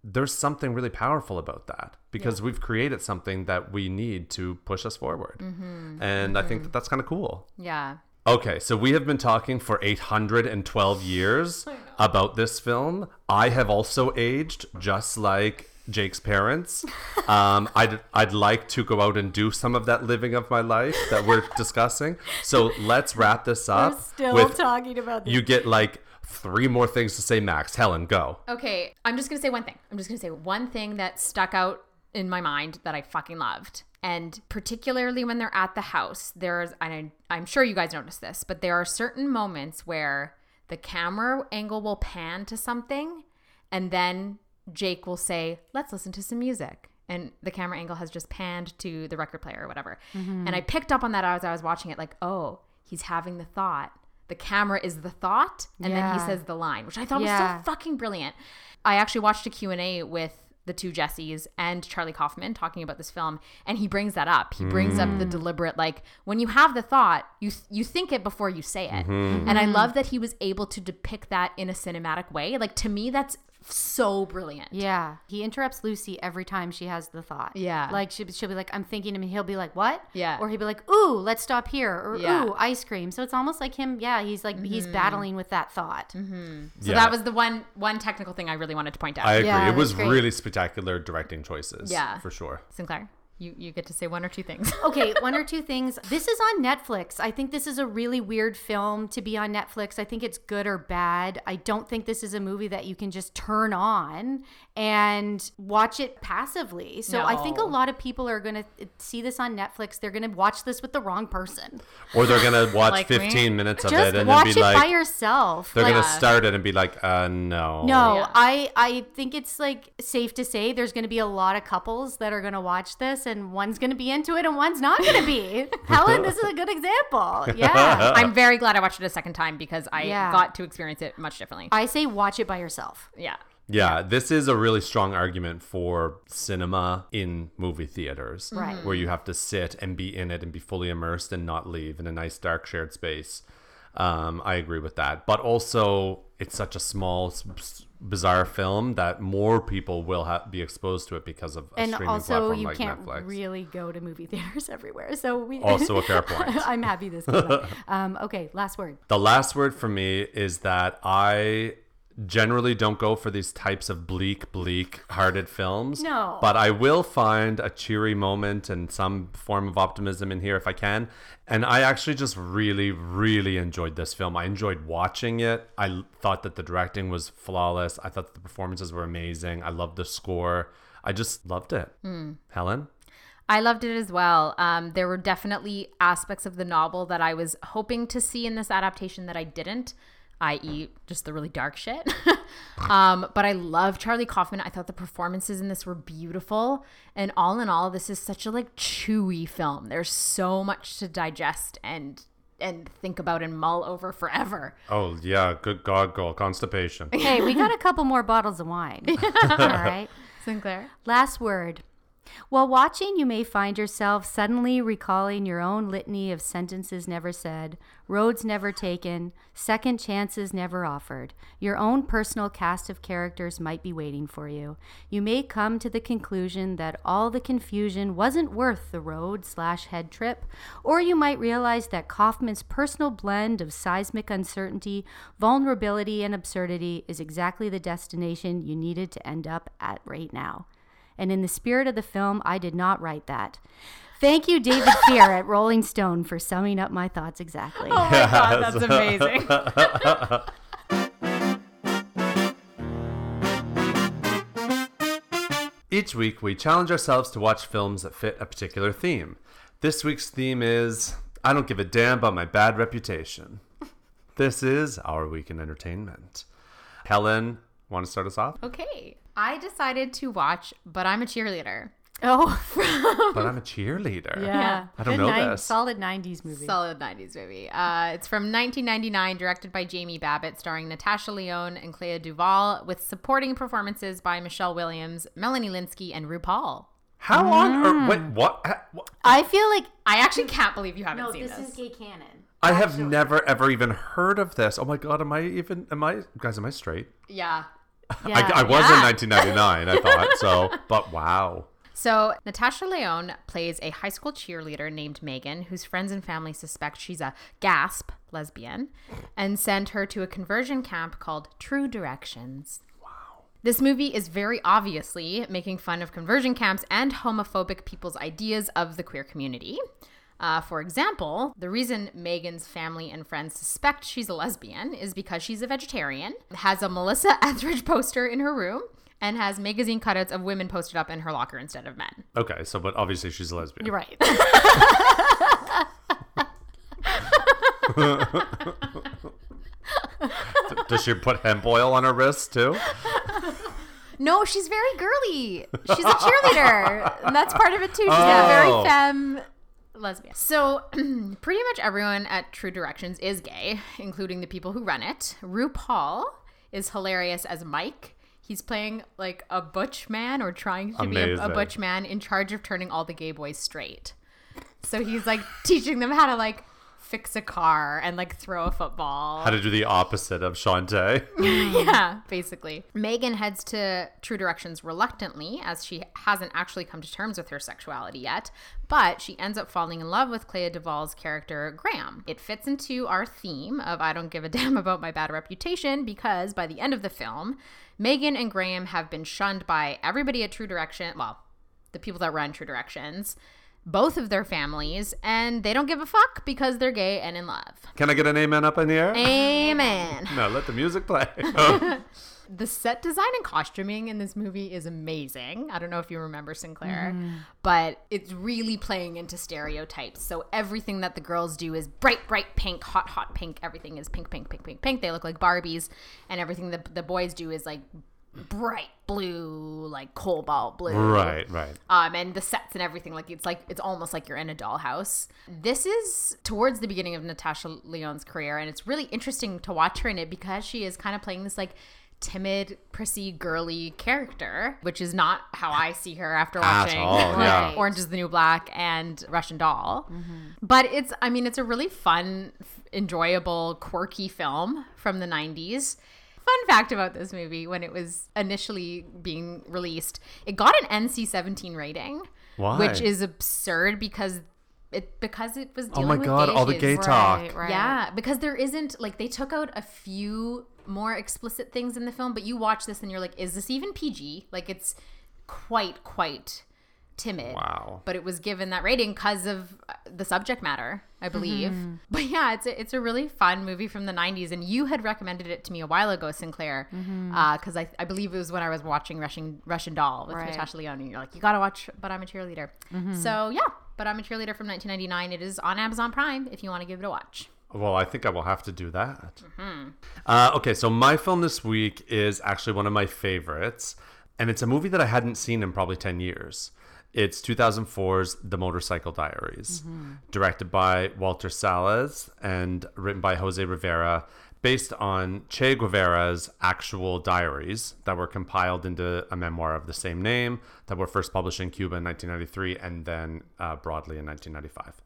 there's something really powerful about that because we've created something that we need to push us forward. Mm-hmm. And I think that that's kind of cool. yeah. Okay, so we have been talking for 812 years about this film. I have also aged just like Jake's parents. Um, I'd, I'd like to go out and do some of that living of my life that we're *laughs* discussing. So let's wrap this up. We're still with talking about this. you get like three more things to say, Max. Helen, go. Okay, I'm just gonna say one thing. I'm just gonna say one thing that stuck out in my mind that I fucking loved. And particularly when they're at the house, there's, and I, I'm sure you guys noticed this, but there are certain moments where the camera angle will pan to something and then Jake will say, let's listen to some music. And the camera angle has just panned to the record player or whatever. And I picked up on that as I was watching it, like, oh, he's having the thought. The camera is the thought, and then he says the line, which I thought was so fucking brilliant. I actually watched a Q&A with the two Jessies and Charlie Kaufman talking about this film and he brings that up. He brings up the mm. deliberate like when you have the thought, you you think it before you say it. Mm-hmm. And I mm-hmm. love that he was able to depict that in a cinematic way. Like to me that's so brilliant. Yeah, he interrupts Lucy every time she has the thought. Yeah. like she, she'll be like, "I'm thinking," and he'll be like, "What?" Yeah. or he'll be like, "Ooh, let's stop here," or Yeah. "Ooh, ice cream." So it's almost like him. Yeah, he's like he's mm-hmm. battling with that thought. Mm-hmm. So Yeah. that was the one one technical thing I really wanted to point out. I agree. Yeah, it was that's great. really spectacular directing choices. Yeah. For sure. Sinclair. You you get to say one or two things. *laughs* okay, one or two things. This is on Netflix. I think this is a really weird film to be on Netflix. I think it's good or bad. I don't think this is a movie that you can just turn on and watch it passively. So I think a lot of people are going to see this on Netflix. They're going to watch this with the wrong person. Or they're gonna *laughs* watch Like me? 15 minutes of Just it and watch then it be like, by yourself. they're Like- gonna start it and be like, uh, no. No, Yeah. I I think it's like safe to say there's going to be a lot of couples that are going to watch this, and one's going to be into it and one's not going to be. *laughs* Helen, this is a good example. Yeah, *laughs* I'm very glad I watched it a second time because I Yeah. got to experience it much differently. I say watch it by yourself. yeah. Yeah, this is a really strong argument for cinema in movie theaters, Right. Where you have to sit and be in it and be fully immersed and not leave in a nice dark shared space. Um, I agree with that, but also it's such a small, s- s- bizarre film that more people will ha- be exposed to it because of a And streaming also, platform you like can't Netflix. really go to movie *laughs* theaters everywhere. So we Also a fair point. *laughs* I'm happy this came. Um, okay, last word. The last word for me is that I generally don't go for these types of bleak, bleak hearted films. No. But I will find a cheery moment and some form of optimism in here if I can. And I actually just really, really enjoyed this film. I enjoyed watching it. I thought that the directing was flawless. I thought the performances were amazing. I loved the score. I just loved it. Helen? I loved it as well. Um, there were definitely aspects of the novel that I was hoping to see in this adaptation that I didn't, i.e., just the really dark shit. *laughs* um, but I love Charlie Kaufman. I thought the performances in this were beautiful. And all in all, this is such a like chewy film. There's so much to digest and and think about and mull over forever. Oh, yeah. Good God, girl. Constipation. Hey, we got a couple more bottles of wine. *laughs* All right. Sinclair. Last word. While watching, you may find yourself suddenly recalling your own litany of sentences never said, roads never taken, second chances never offered. Your own personal cast of characters might be waiting for you. You may come to the conclusion that all the confusion wasn't worth the road slash head trip, or you might realize that Kaufman's personal blend of seismic uncertainty, vulnerability, and absurdity is exactly the destination you needed to end up at right now. And in the spirit of the film, I did not write that. Thank you, David Fear at Rolling Stone, for summing up my thoughts exactly. Oh my god, *laughs* that's amazing. *laughs* Each week, we challenge ourselves to watch films that fit a particular theme. This week's theme is I don't give a damn about my bad reputation. This is our week in entertainment. Helen, want to start us off? okay. I decided to watch, but I'm a cheerleader. Oh, *laughs* But I'm a cheerleader. yeah. I don't Good know nine- this. Solid 90s movie. Solid 90s movie. Uh, it's from 1999, directed by Jamie Babbitt, starring Natasha Lyonne and Clea Duvall, with supporting performances by Michelle Williams, Melanie Lynskey, and RuPaul. How on earth? Wait, what? What? I feel like. I actually can't believe you haven't No, seen this this. is gay canon. I have never ever even heard of this. Oh my god, am I even? Am I? Guys, am I straight? yeah. Yeah. *laughs* I, I was Yeah. in 1999, I thought so. *laughs* But wow. So, Natasha Lyonne plays a high school cheerleader named Megan, whose friends and family suspect she's a gasp lesbian, and send her to a conversion camp called True Directions. Wow. This movie is very obviously making fun of conversion camps and homophobic people's ideas of the queer community. Uh, for example, the reason Megan's family and friends suspect she's a lesbian is because she's a vegetarian, has a Melissa *laughs* Etheridge poster in her room, and has magazine cutouts of women posted up in her locker instead of men. Okay, so but obviously she's a lesbian. You're right. *laughs* Does she put hemp oil on her wrists too? No, she's very girly. She's a cheerleader. and that's part of it too. She's a Oh. very femme lesbian. So, *clears throat* pretty much everyone at True Directions is gay, including the people who run it. RuPaul is hilarious as Mike. He's playing like a butch man or trying to be a, a butch man in charge of turning all the gay boys straight. So he's like *laughs* teaching them how to like fix a car and like throw a football. How to do the opposite of Shantae. *laughs* Yeah, basically. Megan heads to True Directions reluctantly, as she hasn't actually come to terms with her sexuality yet, but she ends up falling in love with Clea Duvall's character, Graham. It fits into our theme of I don't give a damn about my bad reputation because by the end of the film, Megan and Graham have been shunned by everybody at True Direction. Well, the people that run True Directions, both of their families, and they don't give a fuck because they're gay and in love. Can I get an amen up in the air? Amen. no, let the music play. *laughs* *laughs* the set design and costuming in this movie is amazing. I don't know if you remember Sinclair, Mm-hmm. but it's really playing into stereotypes. So everything that the girls do is bright, bright pink, hot, hot pink. Everything is pink, pink, pink, pink, pink. They look like Barbies, and everything that the boys do is like bright blue, like cobalt blue. right, right. Um, and the sets and everything, like it's like it's almost like you're in a dollhouse. This is towards the beginning of Natasha Lyonne's career, and it's really interesting to watch her in it because she is kind of playing this like timid, prissy, girly character, which is not how I see her after watching all, *laughs* yeah. Orange is the New Black and Russian Doll. But it's, I mean, it's a really fun, enjoyable, quirky film from the 90s. Fun fact about this movie when it was initially being released, it got an NC 17 rating, Why? which is absurd because. It, because it was Oh dealing my with God, gay all the issues. gay talk. Right, right. Yeah, because there isn't like they took out a few more explicit things in the film, but you watch this and you're like, is this even PG? Like it's quite quite timid. Wow. But it was given that rating because of uh, the subject matter, I believe. Mm-hmm. But yeah, it's a, it's a really fun movie from the 90s. And you had recommended it to me a while ago, Sinclair, mm-hmm. uh, because I, I believe it was when I was watching Russian, Russian Doll with Right. Natasha Lyonne. And you're like, you got to watch But I'm a Cheerleader. Mm-hmm. So yeah, But I'm a Cheerleader from 1999. It is on Amazon Prime if you want to give it a watch. Well, I think I will have to do that. Uh, okay, so my film this week is actually one of my favorites, and it's a movie that I hadn't seen in probably 10 years. It's 2004's The Motorcycle Diaries, directed by Walter Salles and written by Jose Rivera, based on Che Guevara's actual diaries that were compiled into a memoir of the same name that were first published in Cuba in 1993 and then uh, broadly in 1995.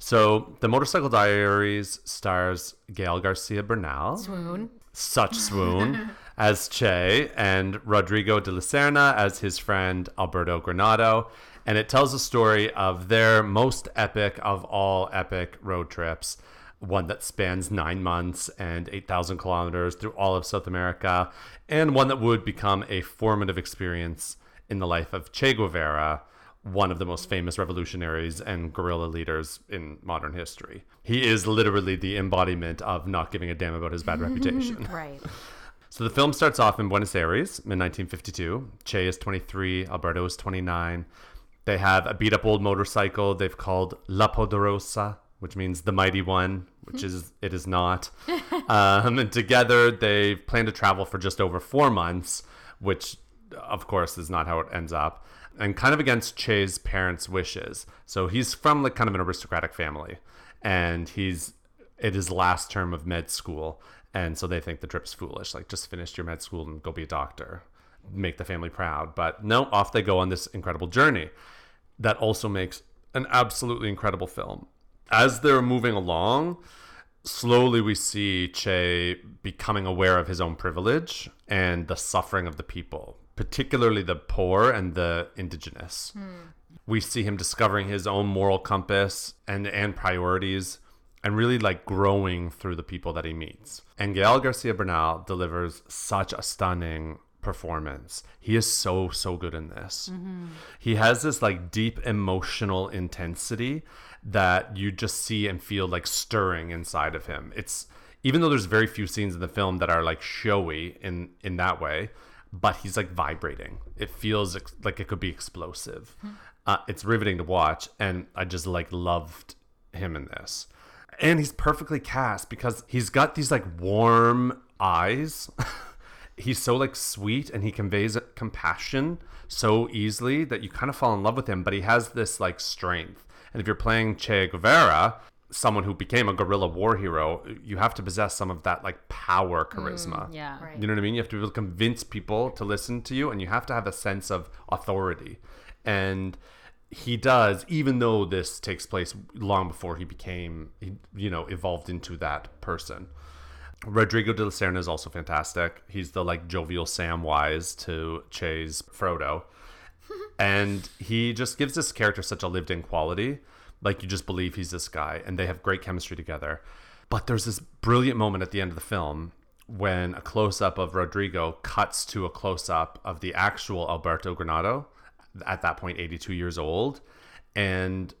So, The Motorcycle Diaries stars Gael Garcia Bernal. Swoon. Such swoon *laughs* as Che and Rodrigo de la Serna as his friend Alberto Granado. And it tells the story of their most epic of all epic road trips, one that spans nine months and 8,000 kilometers through all of South America, and one that would become a formative experience in the life of Che Guevara, one of the most famous revolutionaries and guerrilla leaders in modern history. He is literally the embodiment of not giving a damn about his bad *laughs* reputation. Right. So the film starts off in Buenos Aires in 1952. Che is 23, Alberto is 29. They have a beat up old motorcycle they've called La Poderosa, which means the mighty one, which is it is not. *laughs* um, and together they plan to travel for just over four months, which of course is not how it ends up, and kind of against Che's parents' wishes. So he's from like kind of an aristocratic family, and he's at his last term of med school, and so they think the trip's foolish. Like just finish your med school and go be a doctor, make the family proud. But no, off they go on this incredible journey that also makes an absolutely incredible film. As they're moving along, slowly we see Che becoming aware of his own privilege and the suffering of the people, particularly the poor and the indigenous. Hmm. We see him discovering his own moral compass and and priorities and really like growing through the people that he meets. And Gael Garcia Bernal delivers such a stunning performance. He is so so good in this. He has this like deep emotional intensity that you just see and feel like stirring inside of him. It's even though there's very few scenes in the film that are like showy in in that way, but he's like vibrating. It feels ex- like it could be explosive. Uh, it's riveting to watch, and I just like loved him in this. And he's perfectly cast because he's got these like warm eyes. *laughs* he's so like sweet and he conveys compassion so easily that you kind of fall in love with him, but he has this like strength. And if you're playing Che Guevara, someone who became a guerrilla war hero, you have to possess some of that like power mm, charisma. Yeah. Right. You know what I mean? You have to be able to convince people to listen to you and you have to have a sense of authority. And he does, even though this takes place long before he became, you know, evolved into that person. Rodrigo de la Serna is also fantastic. He's the like jovial Samwise to Che's Frodo. *laughs* and he just gives this character such a lived in quality. Like you just believe he's this guy, and they have great chemistry together. But there's this brilliant moment at the end of the film when a close up of Rodrigo cuts to a close up of the actual Alberto Granado at that point 82 years old. And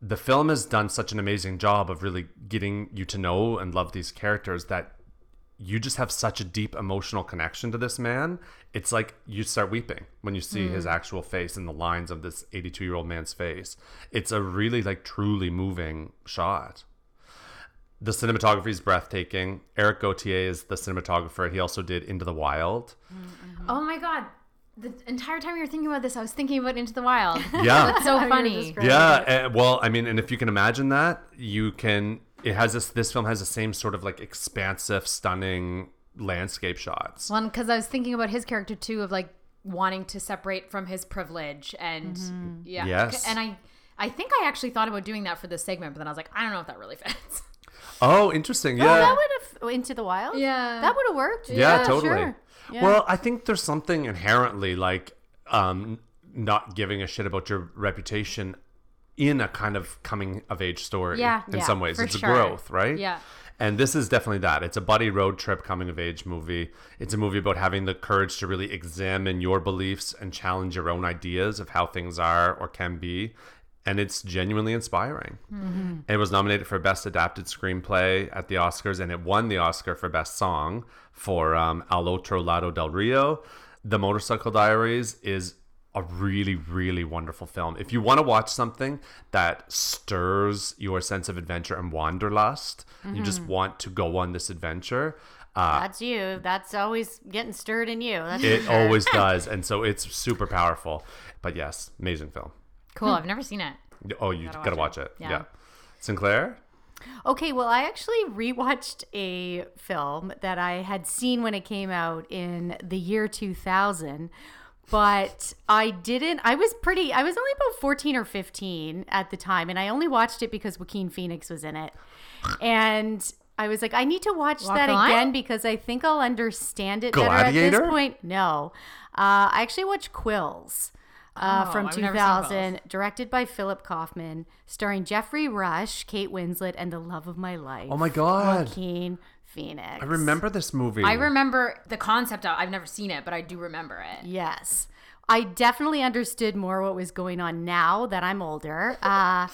the film has done such an amazing job of really getting you to know and love these characters that you just have such a deep emotional connection to this man. It's like you start weeping when you see his mm. actual face and the lines of this 82 year old man's face. It's a really like truly moving shot. The cinematography is breathtaking. Eric Gauthier is the cinematographer. He also did Into the Wild. Mm, mm-hmm. Oh my god. The entire time you were thinking about this, I was thinking about Into the Wild. *laughs* Yeah. That's so How you were funny. Yeah, uh, well, I mean, and if you can imagine that, you can. It has this. This film has the same sort of like expansive, stunning landscape shots. Well, because I was thinking about his character too, of like wanting to separate from his privilege, and yeah, Yes. and I, I think I actually thought about doing that for this segment, but then I was like, I don't know if that really *laughs* fits. Oh, interesting. Oh, Yeah, that would have into the wild. Yeah. that would have worked. yeah, totally. sure. Yeah. Well, I think there's something inherently like um, not giving a shit about your reputation in a kind of coming of age story. Yeah, in yeah, some ways, it's sure. a growth, right? Yeah. And this is definitely that. It's a buddy road trip coming of age movie. It's a movie about having the courage to really examine your beliefs and challenge your own ideas of how things are or can be. And it's genuinely inspiring. And it was nominated for Best Adapted Screenplay at the Oscars, and it won the Oscar for Best Song for um, Al Otro Lado del Rio. The Motorcycle Diaries is a really, really wonderful film. If you want to watch something that stirs your sense of adventure and wanderlust, you just want to go on this adventure. Uh, That's you. That's always getting stirred in you. That's it sure. always *laughs* does, and so it's super powerful. But yes, amazing film. Cool. I've never seen it. Oh, you gotta, watch watch it. it. Yeah. Yeah. Sinclair. Okay, well, I actually rewatched a film that I had seen when it came out in the year 2000, but I didn't. I was pretty, I was only about 14 or 15 at the time, and I only watched it because Joaquin Phoenix was in it. And I was like, I need to watch Walk that the Line? again because I think I'll understand it better at Gladiator? this point. No. Uh, I actually watched Quills. Uh, Oh, from I've 2000, directed by Philip Kaufman, starring Geoffrey Rush, Kate Winslet, and the love of my life. Oh my god. Joaquin Phoenix. I remember this movie. I remember the concept. Of, I've never seen it, but I do remember it. Yes. I definitely understood more what was going on now that I'm older. Uh,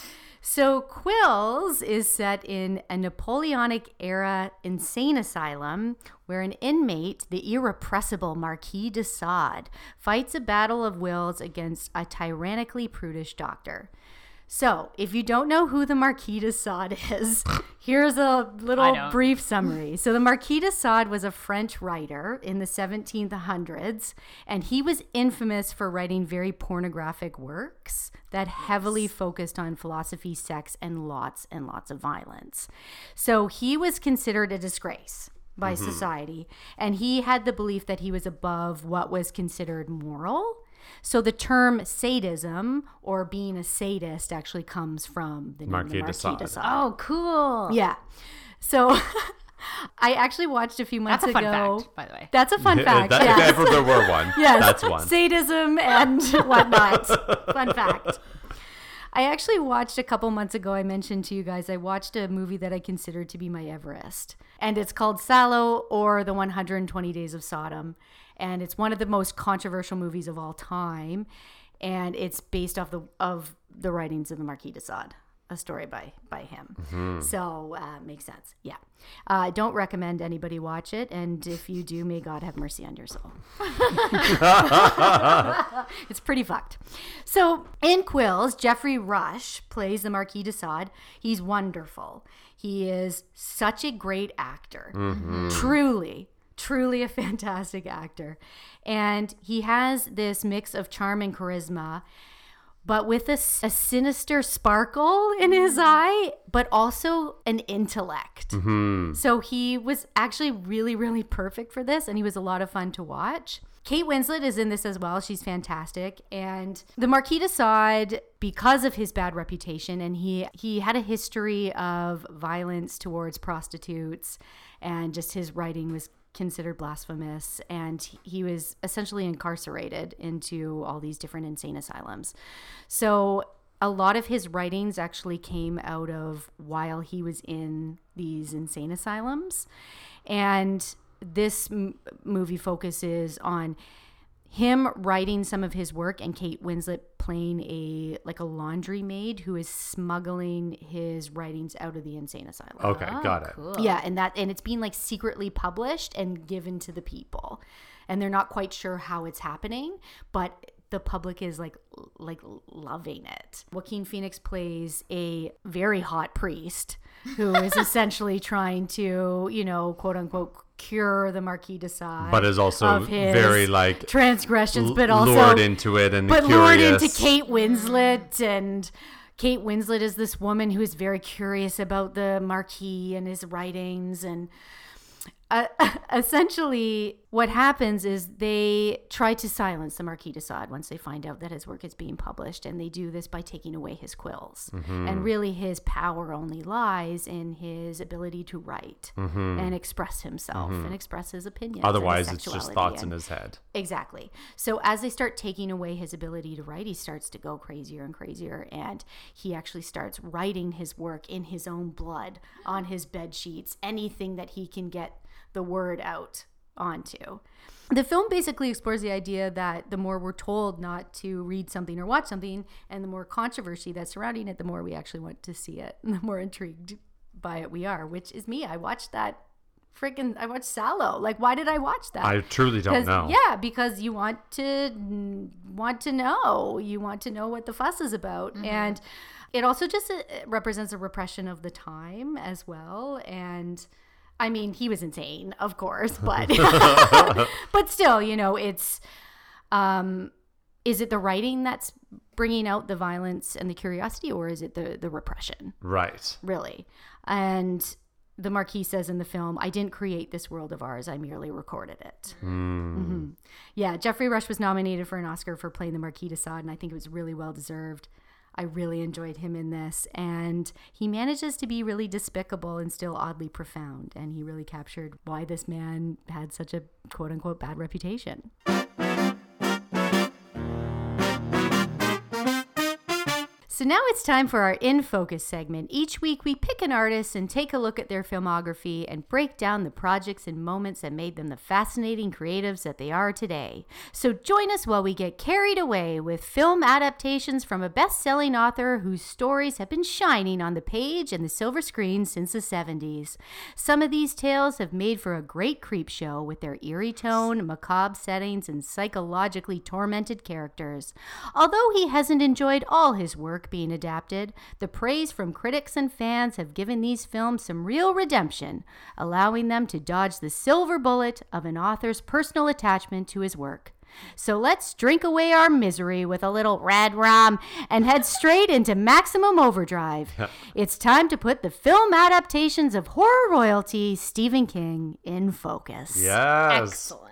so, Quills is set in a Napoleonic era insane asylum where an inmate, the irrepressible Marquis de Sade, fights a battle of wills against a tyrannically prudish doctor. So, if you don't know who the Marquis *laughs* de Sade is, here's a little brief summary. So, the Marquis de Sade was a French writer in the 1700s, and he was infamous for writing very pornographic works that heavily focused on philosophy, sex, and lots and lots of violence. So, he was considered a disgrace by mm-hmm. society, and he had the belief that he was above what was considered moral. So the term sadism or being a sadist actually comes from the name Marquis de Marquis de Sade. Sade. Oh, cool. Yeah. So *laughs* I actually watched a few months That's a fun ago. fact, by the way. That's a fun *laughs* fact. That- yes. If ever there were one, *laughs* yes. that's one. Sadism and whatnot. fun fact. I actually watched a couple months ago. I mentioned to you guys, I watched a movie that I consider to be my Everest. And it's called Salò or The 120 Days of Sodom. And it's one of the most controversial movies of all time. And it's based off the of the writings of the Marquis de Sade, a story by by him. So uh, makes sense. Yeah. I uh, don't recommend anybody watch it. And if you do, may God have mercy on your soul. *laughs* It's pretty fucked. So in Quills, Geoffrey Rush plays the Marquis de Sade. He's wonderful. He is such a great actor. Truly, truly a *laughs* fantastic actor. And he has this mix of charm and charisma, but with a, a sinister sparkle in his mm. eye, but also an intellect. Mm-hmm. So he was actually really, really perfect for this, and he was a lot of fun to watch. Kate Winslet is in this as well. She's fantastic. And the Marquis de Sade, because of his bad reputation, and he he had a history of violence towards prostitutes, and just his writing was considered blasphemous and he- was essentially incarcerated into all these different insane asylums. So a lot of his writings actually came out of while he was in these insane asylums. And this m- movie focuses on him writing some of his work and Kate Winslet playing a like a laundry maid who is smuggling his writings out of the insane asylum. Okay, oh, got it. Cool. Yeah, and that and it's being like secretly published and given to the people. And they're not quite sure how it's happening, but the public is like like loving it. Joaquin Phoenix plays a very hot priest who is *laughs* essentially trying to, you know, quote unquote cure the Marquis de Sade. But is also very, like, transgressions, but also lured into it and but lured into Kate Winslet and Kate Winslet is this woman who is very curious about the Marquis and his writings and uh, *laughs* essentially what happens is they try to silence the Marquis de Sade once they find out that his work is being published and they do this by taking away his quills Mm-hmm. and really his power only lies in his ability to write and express himself and express his opinions Mm-hmm. Otherwise, it's just thoughts and- in his head. Exactly. So as they start taking away his ability to write, he starts to go crazier and crazier, and he actually starts writing his work in his own blood on his bed sheets, anything that he can get the word out onto. The film basically explores the idea that the more we're told not to read something or watch something, and the more controversy that's surrounding it, the more we actually want to see it, and *laughs* the more intrigued by it we are. Which is me. I watched that. Freaking! I watched Salò. Like, why did I watch that? I truly don't know. Yeah, because you want to want to know. You want to know what the fuss is about, and it also just uh, represents a repression of the time as well. And I mean, he was insane, of course, but *laughs* *laughs* but still, you know, it's um, is it the writing that's bringing out the violence and the curiosity, or is it the the repression? Right. really. And the Marquis says in the film, I didn't create this world of ours, I merely recorded it. hmm Yeah, Geoffrey Rush was nominated for an Oscar for playing the Marquis de Sade, and I think it was really well deserved. I really enjoyed him in this, and he manages to be really despicable and still oddly profound. And he really captured why this man had such a quote unquote bad reputation. So now it's time for our In Focus segment. Each week we pick an artist and take a look at their filmography and break down the projects and moments that made them the fascinating creatives that they are today. So join us while we get carried away with film adaptations from a best selling author whose stories have been shining on the page and the silver screen since the 70s. Some of these tales have made for a great creep show with their eerie tone, macabre settings, and psychologically tormented characters. Although he hasn't enjoyed all his work being adapted, the praise from critics and fans have given these films some real redemption, allowing them to dodge the silver bullet of an author's personal attachment to his work. So let's drink away our misery with a little red rum and head straight into maximum overdrive. It's time to put the film adaptations of horror royalty Stephen King in focus. Yes. Excellent.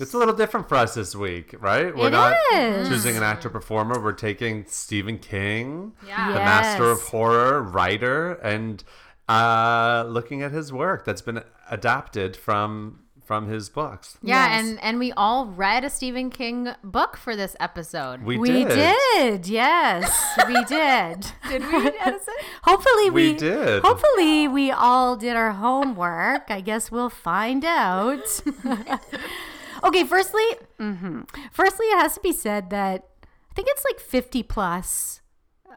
It's a little different for us this week, right? We're It not is. choosing an actor performer. We're taking Stephen King, Yeah. the master of horror, writer, and uh, looking at his work that's been adapted from from his books. Yeah, Yes. and and we all read a Stephen King book for this episode. We, We did. did. yes, we *laughs* did. did we, Edison? *laughs* Hopefully we, We did. Hopefully we all did our homework. I guess we'll find out. *laughs* okay, firstly, mhm. firstly it has to be said that I think it's like 50 plus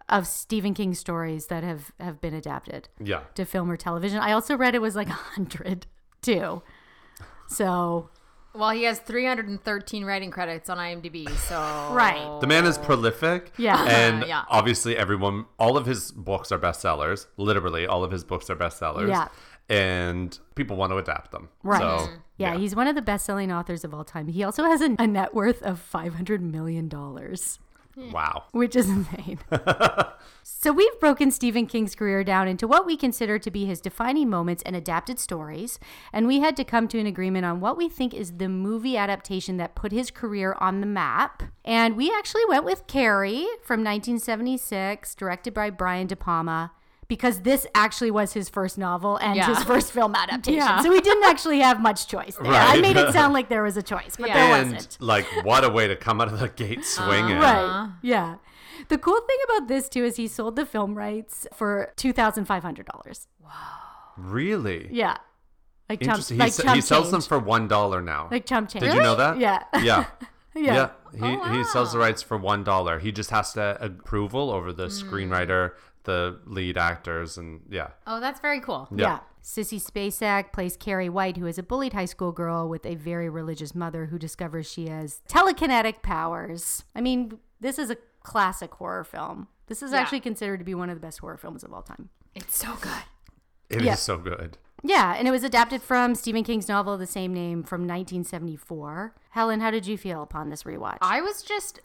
of Stephen King stories that have have been adapted Yeah. to film or television. I also read it was like 100 too. So, Well, he has 313 writing credits on IMDb, so Right. The man is prolific. Yeah. And Yeah. obviously, everyone, all of his books are bestsellers. Literally, all of his books are bestsellers. Yeah. And people want to adapt them. Right. So, yeah, he's one of the best-selling authors of all time. He also has a, a net worth of 500 million dollars. wow. which is insane. *laughs* so we've broken Stephen King's career down into what we consider to be his defining moments and adapted stories, and we had to come to an agreement on what we think is the movie adaptation that put his career on the map. And we actually went with Carrie from 1976, directed by Brian De Palma. Because this actually was his first novel and Yeah. his first film adaptation. Yeah. So we didn't actually have much choice there. I made it sound like there was a choice, but Yeah. there and wasn't. like, what a way to come out of the gate *laughs* swinging. Uh-huh. Right. Yeah. The cool thing about this too is he sold the film rights for two thousand five hundred dollars. Wow. Really? Yeah. Like chump, Interesting. like he, chump he sells them for one dollar now. like chump change. Did you know that? Yeah. *laughs* Yeah. Yeah, he, Oh, he sells the rights for one dollar. He just has to approval over the hmm. screenwriter, the lead actors, and yeah, Oh, that's very cool. Yeah. Sissy Spacek plays Carrie White, who is a bullied high school girl with a very religious mother who discovers she has telekinetic powers. I mean, this is a classic horror film. This is Yeah. actually considered to be one of the best horror films of all time. It's so good. it is Yeah. so good. Yeah, and it was adapted from Stephen King's novel of the same name from 1974. Helen, how did you feel upon this rewatch? I was just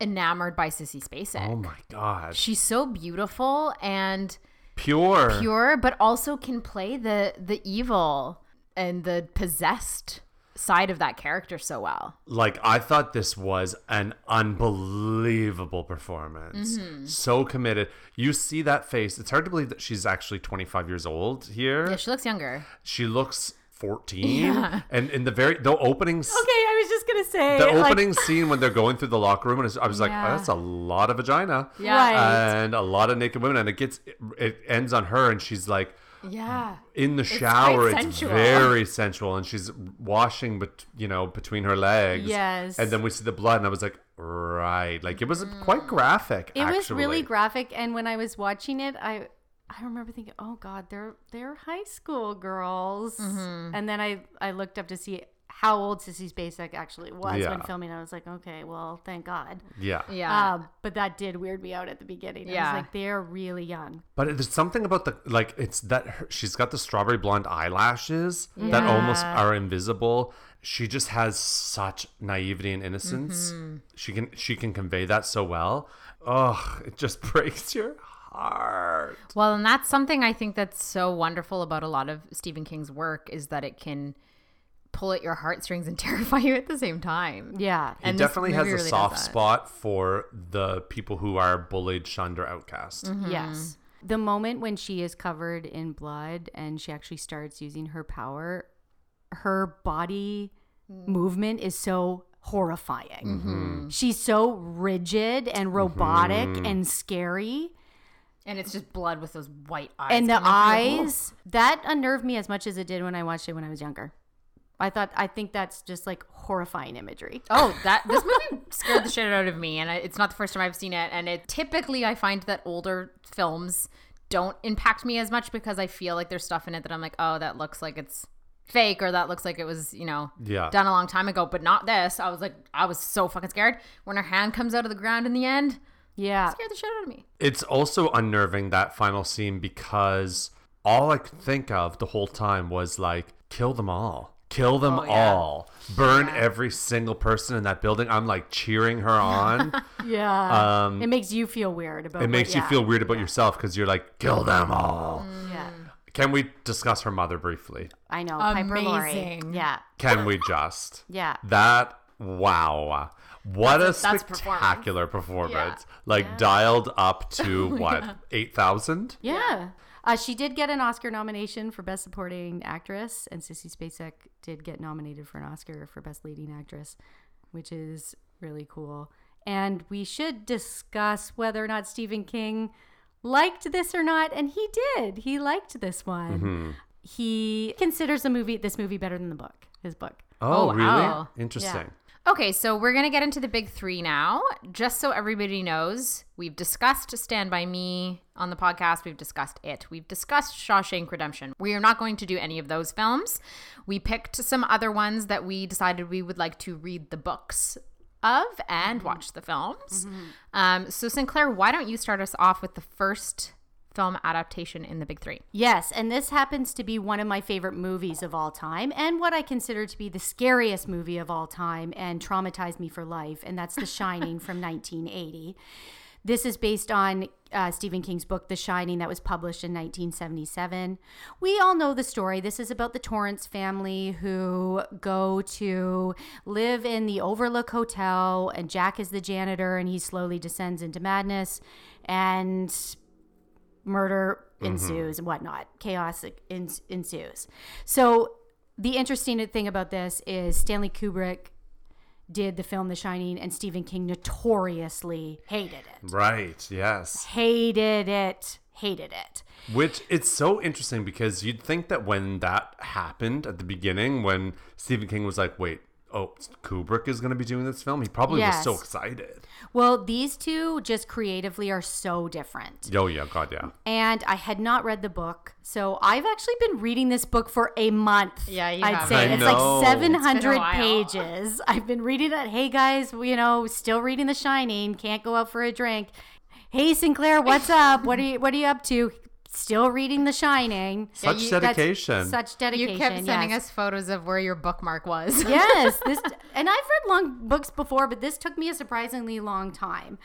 enamored by Sissy Spacek. Oh my god, She's so beautiful and pure. pure, but also can play the the evil and the possessed side of that character so well. Like I thought this was an unbelievable performance. Mm-hmm. So committed. You see that face. It's hard to believe that she's actually 25 years old here. Yeah, she looks younger. she looks 14 *laughs* yeah. and in the very the opening okay, I gonna say the like- opening scene when they're going through the locker room and I was like, Yeah. oh, that's a lot of vagina. Yeah. Right. And a lot of naked women and it gets it ends on her and she's like Yeah. in the shower it's, sensual. very sensual and she's washing but you know between her legs Yes. and then we see the blood and i was like right like it was quite graphic It was really graphic, and when I was watching it, I I remember thinking, "Oh God, they're they're high school girls." Mm-hmm. And then I I looked up to see how old Sissy Spacek actually was when filming. I was like, "Okay, well, thank God." yeah Yeah. Um, but that did weird me out at the beginning. I Yeah. was like, "They're really young." but there's something about the like it's that her, she's got the strawberry blonde eyelashes that almost are invisible she just has such naivety and innocence Mm-hmm. she can she can convey that so well oh it just *laughs* breaks your heart Well, and that's something I think that's so wonderful about a lot of Stephen King's work is that it can pull at your heartstrings and *laughs* terrify you at the same time. Yeah. He And this definitely has a really soft spot for the people who are bullied, shunned, or outcast. Mm-hmm. Yes. The moment when she is covered in blood and she actually starts using her power, her body movement is so horrifying. Mm-hmm. She's so rigid and robotic and scary. And it's just blood with those white eyes. And the eyes, that unnerved me as much as it did when I watched it when I was younger. I thought, I think that's just like horrifying imagery. Oh, that this movie *laughs* scared the shit out of me, and I, it's not the first time I've seen it. And it typically I find that older films don't impact me as much because I feel like there's stuff in it that I'm like, oh, that looks like it's fake, or that looks like it was, you know, Yeah. done a long time ago. But not this. I was like, I was so fucking scared when her hand comes out of the ground in the end. Yeah. Scared the shit out of me. It's also unnerving that final scene because all I could think of the whole time was like, kill them all. Kill them Oh, yeah. all. Burn every single person in that building. I'm like cheering her on. *laughs* Yeah. Um, it makes you feel weird about it makes you yeah. feel weird about yourself because you're like, kill them all. Yeah. Can we discuss her mother briefly? I know. Piper Laurie. Yeah. Can we just? Yeah. That wow. What a That's a- that's performance. spectacular performance. Like dialed up to *laughs* what? 8,000? Yeah. Uh, she did get an Oscar nomination for Best Supporting Actress, and Sissy Spacek did get nominated for an Oscar for Best Leading Actress, which is really cool. And we should discuss whether or not Stephen King liked this or not, and he did. He liked this one. He considers the movie this movie better than the book, his book. Oh, Oh, really? wow. Interesting. Okay, so we're going to get into the big three now. Just so everybody knows, we've discussed Stand By Me on the podcast. We've discussed it. We've discussed Shawshank Redemption. We are not going to do any of those films. We picked some other ones that we decided we would like to read the books of and watch the films. Um, so, Sinclair, why don't you start us off with the first film adaptation in the big three? Yes, and this happens to be one of my favorite movies of all time and what I consider to be the scariest movie of all time and traumatized me for life, and that's The *laughs* Shining from 1980. This is based on uh, Stephen King's book, The Shining, that was published in 1977. We all know the story. This is about the Torrance family who go to live in the Overlook Hotel, and Jack is the janitor, and he slowly descends into madness. And murder mm-hmm. ensues and whatnot. Chaos ens- ensues. So the interesting thing about this is Stanley Kubrick did the film The Shining, and Stephen King notoriously hated it. Right. Yes. Hated it. Hated it. Which it's so interesting because you'd think that when that happened at the beginning, when Stephen King was like, "Wait, oh, Kubrick is going to be doing this film. He probably was so excited. Well, these two just creatively are so different. Oh yeah, God yeah. And I had not read the book. So I've actually been reading this book for a month. Yeah, you I'd have. say I it's know. like It's been a 700 while. pages. I've been reading it. Hey guys, you know, still reading The Shining. Can't go out for a drink. Hey Sinclair, what's *laughs* up? What are you What are you up to? Still reading The Shining. Such you- dedication. Such dedication. You kept sending yes. us photos of where your bookmark was. *laughs* yes, *laughs* this and I've read long books before, but this took me a surprisingly long time.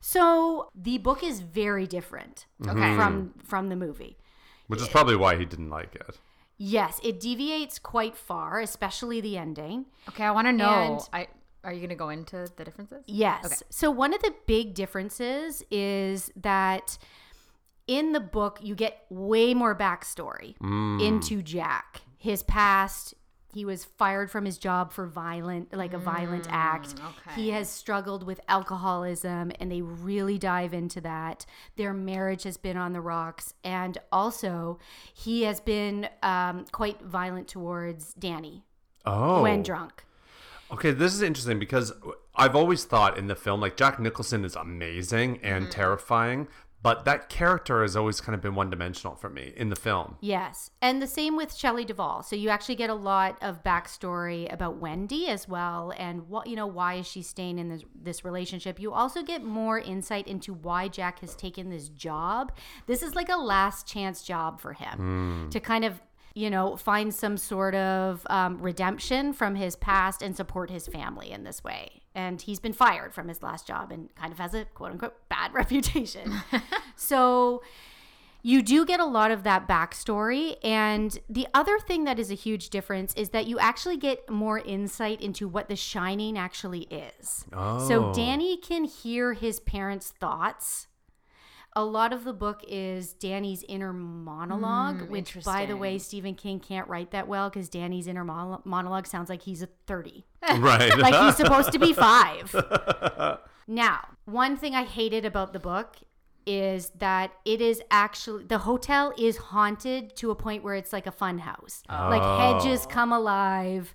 So the book is very different Okay. from mm-hmm. from the movie. Which is probably why he didn't like it. Yes, it deviates quite far, especially the ending. Okay, I want to know. And- I are you going to go into the differences? Yes. Okay. So one of the big differences is that in the book you get way more backstory mm. into Jack. His past, he was fired from his job for violent like a violent mm, act. He has struggled with alcoholism and they really dive into that. Their marriage has been on the rocks and also he has been um, quite violent towards Danny Oh. when drunk. Okay, this is interesting because I've always thought in the film, like Jack Nicholson is amazing and mm. terrifying, but that character has always kind of been one dimensional for me in the film. Yes. And the same with Shelley Duvall. So you actually get a lot of backstory about Wendy as well and what you know why is she staying in this this relationship. You also get more insight into why Jack has taken this job. This is like a last chance job for him to kind of you know, find some sort of um, redemption from his past and support his family in this way. And he's been fired from his last job and kind of has a quote unquote bad *laughs* reputation. *laughs* so you do get a lot of that backstory. And the other thing that is a huge difference is that you actually get more insight into what The Shining actually is. So Oh. Danny can hear his parents' thoughts. A lot of the book is Danny's inner monologue, mm, which, by the way, Stephen King can't write that well because Danny's inner mono- monologue sounds like he's a 30 *laughs* right. like he's supposed to be *laughs* five. now, one thing I hated about the book is that it is actually the hotel is haunted to a point where it's like a fun house. Like oh. hedges come alive.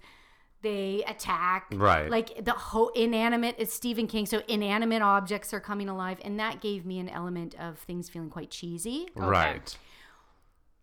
They attack. Right. Like the whole inanimate, it's Stephen King. So inanimate objects are coming alive. And that gave me an element of things feeling quite cheesy. right.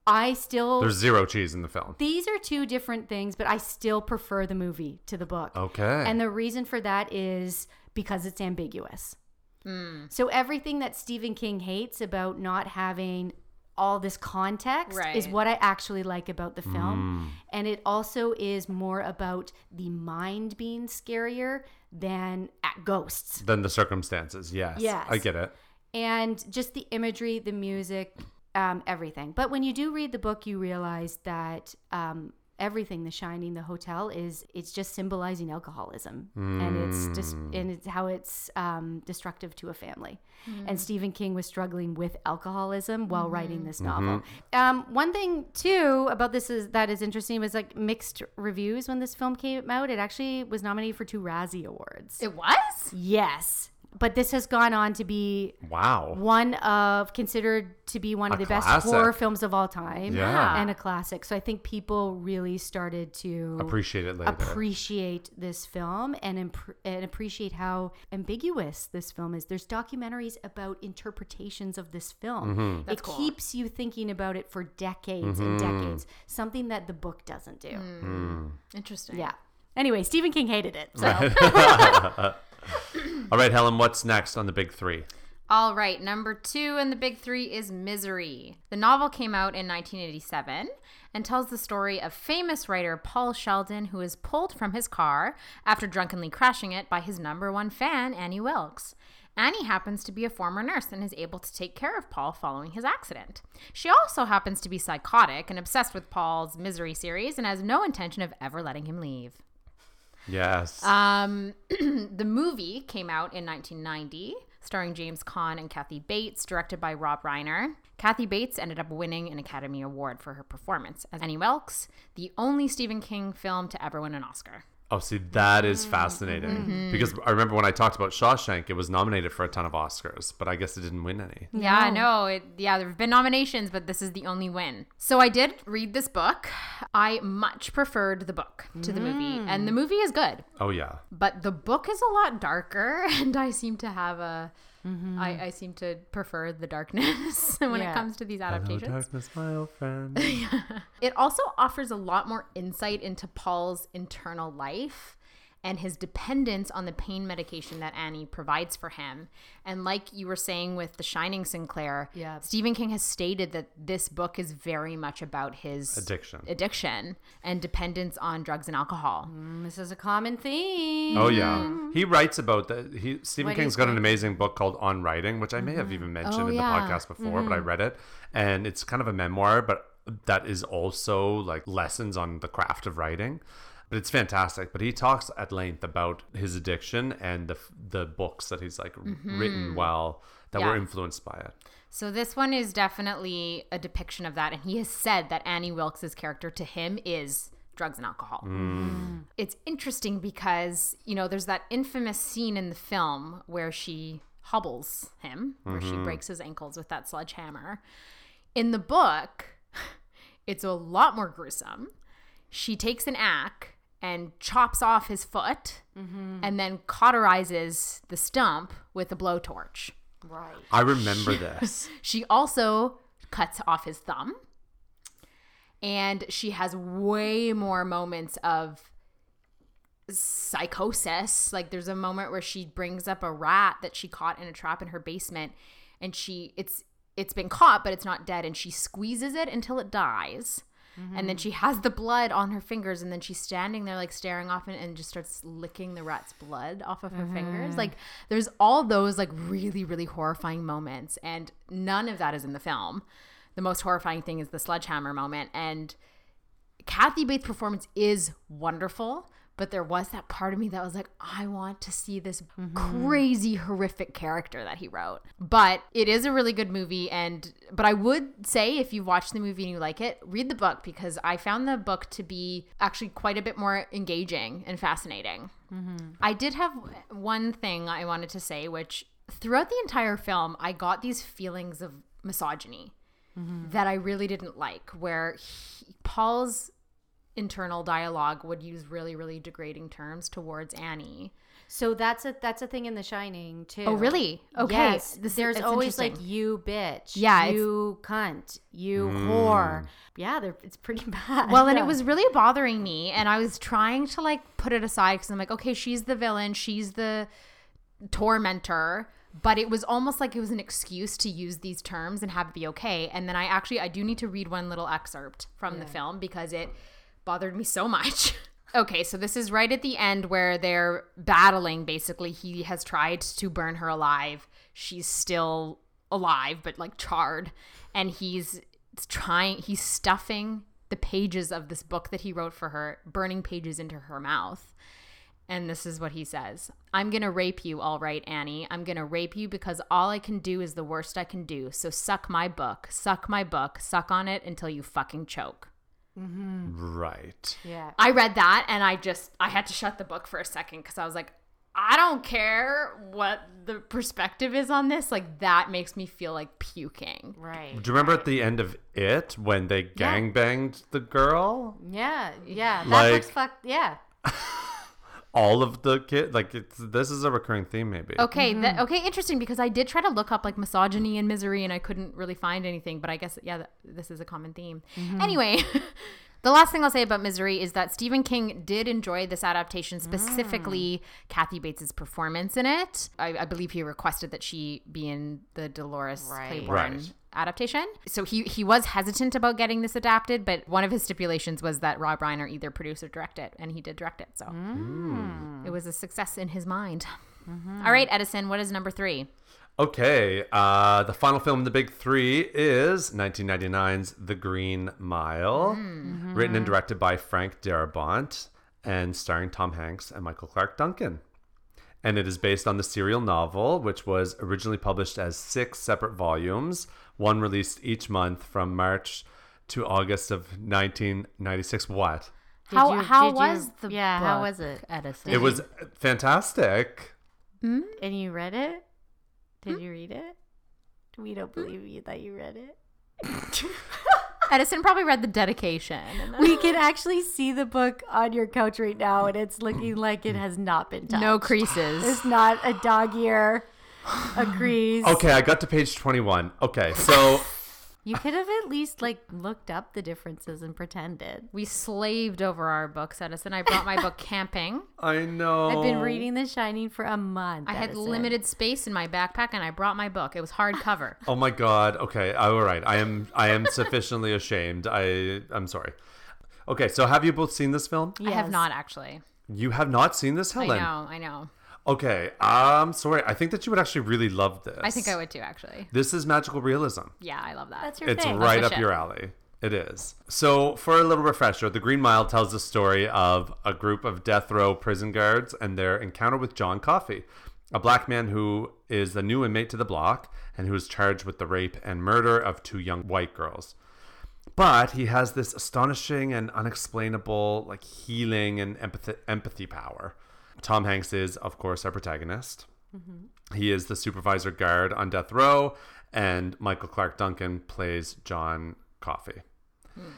I still, There's zero cheese in the film. these are two different things, but I still prefer the movie to the book. Okay. And the reason for that is because it's ambiguous. Hmm. So everything that Stephen King hates about not having all this context is what I actually like about the film. And it also is more about the mind being scarier than at ghosts. Than the circumstances, yes. Yes. I get it. And just the imagery, the music, um, everything. But when you do read the book, you realize that um, everything, The Shining, the hotel, is it's just symbolizing alcoholism, and it's just and it's how it's um, destructive to a family. And Stephen King was struggling with alcoholism while writing this novel. Um, one thing too about this is that is interesting was like mixed reviews when this film came out. It actually was nominated for two Razzie Awards. It was? yes, but this has gone on to be Wow. one of considered to be one of A the best horror films of all time Yeah. and a classic. So i think people really started to Appreciate it later. appreciate this film and, imp- and appreciate how ambiguous this film is. There's documentaries about interpretations of this film. Mm-hmm. It cool. keeps you thinking about it for decades and mm-hmm. decades something that the book doesn't do. Hmm. Mm. Interesting. yeah. Anyway stephen king hated it so *laughs* *laughs* *coughs* All right, Helen, what's next on the big three? All right, number two in the big three is Misery. The novel came out in 1987 and tells the story of famous writer Paul Sheldon, who is pulled from his car after drunkenly crashing it by his number one fan, Annie Wilkes. Annie happens to be a former nurse and is able to take care of Paul following his accident. She also happens to be psychotic and obsessed with Paul's Misery series and has no intention of ever letting him leave. Yes. Um, *clears throat* the movie came out in 1990, starring James Caan and Kathy Bates, directed by Rob Reiner. Kathy Bates ended up winning an Academy Award for her performance as Annie Wilkes, the only Stephen King film to ever win an Oscar. Oh, see, that is fascinating Mm-hmm. because I remember when I talked about Shawshank, it was nominated for a ton of Oscars, but I guess it didn't win any. Yeah, no, it, yeah, there have been nominations, but this is the only win. So I did read this book. I much preferred the book to the movie, and the movie is good, Oh yeah, but the book is a lot darker, *laughs* and I seem to have a, I, I seem to prefer the darkness *laughs* when Yeah. it comes to these Hello, adaptations. darkness, my old friend. *laughs* It also offers a lot more insight into Paul's internal life and his dependence on the pain medication that Annie provides for him. And like you were saying with The Shining Sinclair, Yeah. Stephen King has stated that this book is very much about his Addiction. addiction and dependence on drugs and alcohol. Mm, this is a common theme. Oh yeah, he writes about that. He Stephen What King's is got an amazing book called On Writing, which I may have mm-hmm. even oh, mentioned Oh, in yeah. the podcast before, but I mm-hmm. read it, and it's kind of a memoir, but that is also like lessons on the craft of writing. But it's fantastic. But he talks at length about his addiction and the the books that he's like mm-hmm. written while that were influenced by it. So this one is definitely a depiction of that, and he has said that Annie Wilkes' character to him is drugs and alcohol. Mm. Mm. It's interesting because you know there's that infamous scene in the film where she hobbles him, where she mm-hmm. breaks his ankles with that sledgehammer. In the book, *laughs* it's a lot more gruesome. She takes an axe and chops off his foot, mm-hmm. and then cauterizes the stump with a blowtorch. Right. I remember this. *laughs* She also cuts off his thumb. And she has way more moments of psychosis. Like there's a moment where she brings up a rat that she caught in a trap in her basement and she it's it's been caught but it's not dead and she squeezes it until it dies. And then mm-hmm. she has the blood on her fingers, and then she's standing there, like staring off, and, and just starts licking the rat's blood off of her fingers. Mm-hmm. Like, there's all those, like, really, really horrifying moments, and none of that is in the film. The most horrifying thing is the sledgehammer moment. And Kathy Bates' performance is wonderful, but there was that part of me that was like, I want to see this mm-hmm. crazy, horrific character that he wrote. But it is a really good movie, and but I would say if you watch the movie and you like it, read the book because I found the book to be actually quite a bit more engaging and fascinating. Mm-hmm. I did have one thing I wanted to say, which throughout the entire film, I got these feelings of misogyny mm-hmm. that I really didn't like, where he, Paul's internal dialogue would use really, really degrading terms towards Annie. So that's a that's a thing in The Shining too. Oh, really? Okay. Yes. This- There's always like you bitch. Yeah, it's- You cunt. You mm. whore. Yeah, it's pretty *laughs* bad. Well, and it was really bothering me, and I was trying to like put it aside because I'm like, okay, she's the villain, she's the tormentor, but it was almost like it was an excuse to use these terms and have it be okay. And then I actually I do need to read one little excerpt from the film because it bothered me so much. *laughs* okay, so this is right at the end where they're battling. Basically, he has tried to burn her alive. She's still alive, but like charred, and he's trying. He's stuffing the pages of this book that he wrote for her, burning pages into her mouth. And this is what he says I'm going to rape you, all right, Annie. I'm going to rape you because all I can do is the worst I can do. So suck my book, suck my book, suck on it until you fucking choke. Mm-hmm. Right. yeah. I read that and I just, I had to shut the book for a second because I was like, I don't care what the perspective is on this. Like, that makes me feel like puking. Right. Do you remember at the end of it when they gang banged the girl? Yeah. Yeah. That Like- looks fucked. Yeah. *laughs* All of the kid like it's this is a recurring theme maybe. Okay, that, mm-hmm. okay, interesting because I did try to look up like misogyny and misery and I couldn't really find anything, but I guess yeah, th- this is a common theme. Mm-hmm. Anyway, *laughs* the last thing I'll say about Misery is that Stephen King did enjoy this adaptation, specifically mm. Kathy Bates's performance in it. I, I believe he requested that she be in the Dolores Right. Claiborne Right. Adaptation. So he he was hesitant about getting this adapted, but one of his stipulations was that Rob Reiner either produce or direct it, and he did direct it. So mm. it was a success in his mind. Mm-hmm. All right, Edison, what is number three? Okay, uh, the final film in the big three is 1999's The Green Mile, hmm. written and mm-hmm. directed by Frank Darabont and starring Tom Hanks and Michael Clarke Duncan. And it is based on the serial novel, which was originally published as six separate volumes, one released each month from March to August of 1996. What? Did how you- how did you- was the yeah, how was it? Edison? It was fantastic. Mm-hmm. And you read it? Hmm? Did you read it? We don't believe you that you read it. *laughs* Edison probably read the dedication. We can actually see the book on your couch right now, and it's looking like it has not been touched. no creases. It's not a dog ear, a *sighs* crease. Okay, I got to page 21. Okay, so You could have at least like looked up the differences and pretended. We slaved over our books, Edison. I brought my book *laughs* camping. I know. I've been reading The Shining for a month. I had Edison. limited space in my backpack, and I brought my book. It was hardcover. *laughs* Oh my god. Okay, all right. I am I am sufficiently ashamed. I I'm sorry. Okay, so have you both seen this film? I have not actually. You have not seen this, Helen. I Helen. know. I know. Okay, I'm sorry. I think that you would actually really love this. I think I would too. Actually. This is magical realism. Yeah, I love that. That's your It's thing. right my up shit. your alley. It is. So, for a little refresher, The Green Mile tells the story of a group of death row prison guards and their encounter with John Coffey, a black man who is the new inmate to the block and who is charged with the rape and murder of two young white girls. But he has this astonishing and unexplainable, like healing and empathy, empathy power. Tom Hanks is, of course, our protagonist. Mm-hmm. He is the supervisor guard on death row, and Michael Clarke Duncan plays John Coffey. Hmm.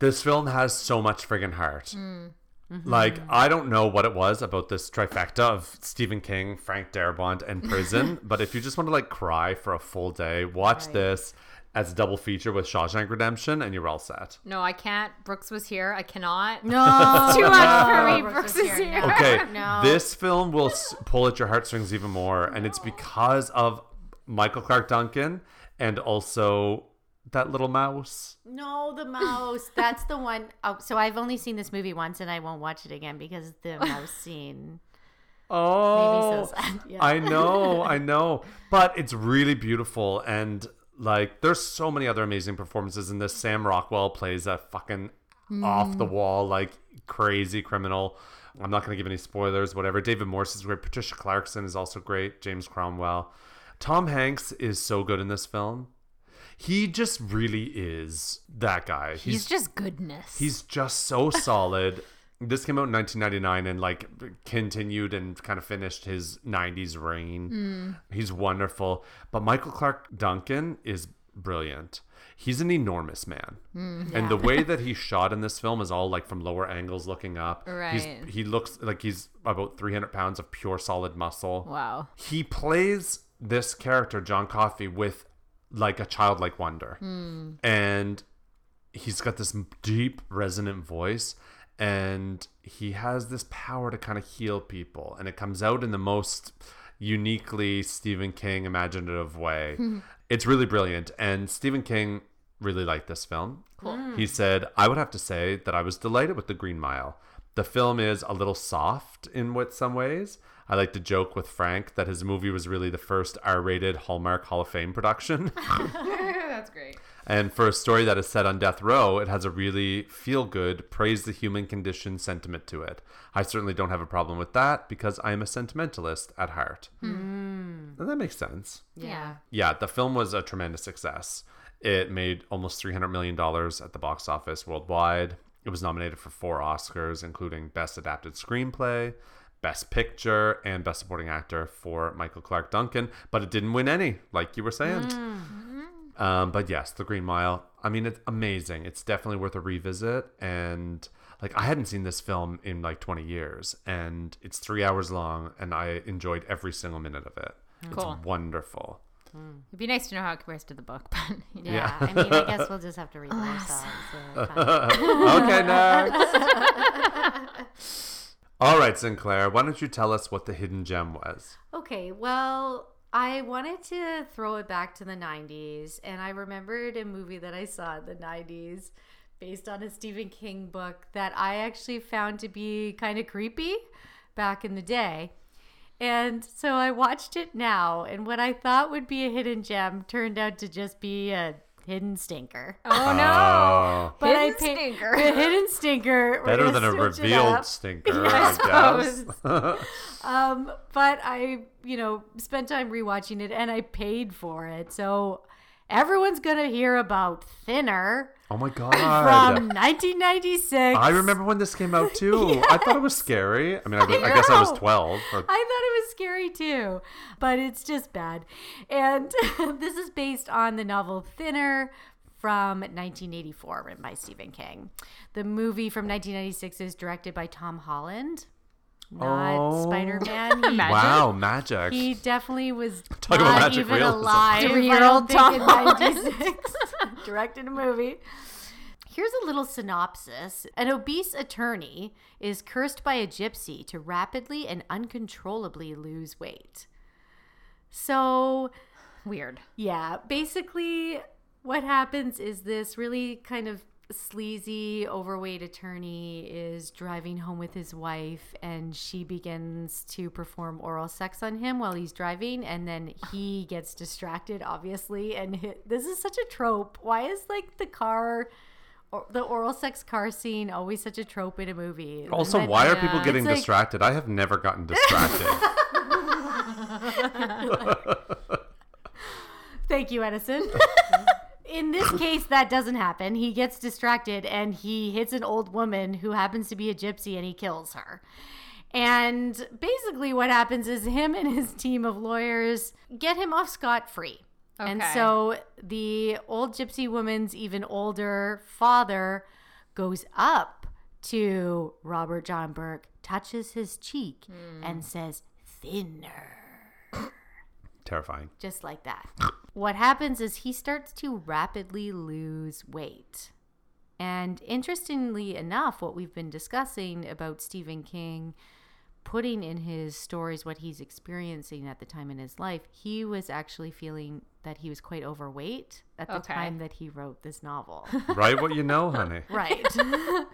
This film has so much friggin' heart. Hmm. Mm-hmm. Like, I don't know what it was about this trifecta of Stephen King, Frank Darabont, and prison, *laughs* but if you just want to like cry for a full day, watch this as a double feature with Shawshank Redemption, and you're all set. No, I can't. Brooks was here. I cannot. No, Too much for me. Brooks Brooks is here. here. Okay, *laughs* No. this film will s- pull at your heartstrings even more, and it's because of Michael Clarke Duncan and also that little mouse. No, the mouse. That's the one oh so I've only seen this movie once and I won't watch it again because the *laughs* mouse scene. Oh, so sad. *laughs* Yeah. I know, I know, but it's really beautiful, and like, there's so many other amazing performances in this. Sam Rockwell plays a fucking off the wall, like crazy criminal. I'm not gonna give any spoilers, whatever. David Morse is great. Patricia Clarkson is also great. James Cromwell. Tom Hanks is so good in this film. He just really is that guy. He's just goodness. He's just so solid. This came out in 1999 and like continued and kind of finished his 90s reign. Hmm. He's wonderful. But Michael Clarke Duncan is brilliant. He's an enormous man. Hmm, and the way *laughs* that he's shot in this film is all like from lower angles looking up. He's, Right. he looks like he's about 300 pounds of pure solid muscle wow. he plays this character john coffey with like a childlike wonder hmm. and he's got this deep resonant voice and he has this power to kind of heal people and it comes out in the most uniquely stephen king imaginative way *laughs* it's really brilliant and stephen king really liked this film Cool. Hmm. he said i would have to say that i was delighted with the green mile the film is a little soft in what some ways I like to joke with Frank that his movie was really the first R-rated Hallmark Hall of Fame production. *laughs* *laughs* That's great. And for a story that is set on death row, it has a really feel good, praise the human condition sentiment to it. I certainly don't have a problem with that because I am a sentimentalist at heart. Hmm. And that makes sense. Yeah. Yeah, the film was a tremendous success. It made almost $300 million at the box office worldwide. It was nominated for four Oscars, including Best Adapted Screenplay, Best Picture, and Best Supporting Actor for Michael Clarke Duncan, but it didn't win any, like you were saying. Hmm. Um, but yes, The Green Mile. I mean, it's amazing. It's definitely worth a revisit. And like, I hadn't seen this film in like 20 years, and it's three hours long, and I enjoyed every single minute of it. Cool. It's wonderful. It'd be nice to know how it compares to the book, *laughs* but you know. Yeah. I mean, I guess we'll just have to read them ourselves. fine. *laughs* okay, next. *laughs* All right, Sinclair, why don't you tell us what the hidden gem was? Okay, well, I wanted to throw it back to the 90s, and I remembered a movie that I saw in the 90s based on a Stephen King book that I actually found to be kind of creepy back in the day. And so I watched it now, and what I thought would be a hidden gem turned out to just be a hidden stinker. Oh no. Oh, But Hidden I paid stinker. a *laughs* hidden *laughs* stinker. Better than a revealed stinker, Yeah, I guess. *laughs* Um, but I, you know, spent time rewatching it and I paid for it. So Everyone's to hear about Thinner Oh my *laughs* god. from 1996. I remember when this came out *laughs* too. I thought it was scary. I mean, I, was, I guess I was 12. Or, I thought it was scary too, but it's just bad. And *laughs* this is based on the novel Thinner from 1984, written by Stephen King. The movie from 1996 is directed by Tom Holland, not Oh. Spider *laughs* Man. wow, magic. He definitely was *laughs* Talk about not magic even realism. alive. Three-year-old I Tom in 96. *laughs* Directed a movie. Here's a little synopsis. An obese attorney is cursed by a gypsy to rapidly and uncontrollably lose weight. So, Weird. yeah, basically, what happens is this really kind of sleazy, overweight attorney is driving home with his wife, and she begins to perform oral sex on him while he's driving, and then he gets distracted, obviously. And hit, this is such a trope. Why is like the car? Or the oral sex car scene always such a trope in a movie. also, then- why are people Yeah. getting It's like- distracted? I have never gotten distracted. *laughs* *laughs* Thank you, Edison. *laughs* In this case, that doesn't happen. He gets distracted and he hits an old woman who happens to be a gypsy and he kills her. And basically, what happens is him and his team of lawyers get him off scot free. And so the old gypsy woman's even older father goes up to Robert John Burke, touches his cheek, and says, Thinner Terrifying. just like that. *laughs* what happens is he starts to rapidly lose weight. And interestingly enough, what we've been discussing about Stephen King putting in his stories what he's experiencing at the time in his life, he was actually feeling that he was quite overweight at the Okay. time that he wrote this novel. Write what you know, honey. *laughs* Right. *laughs*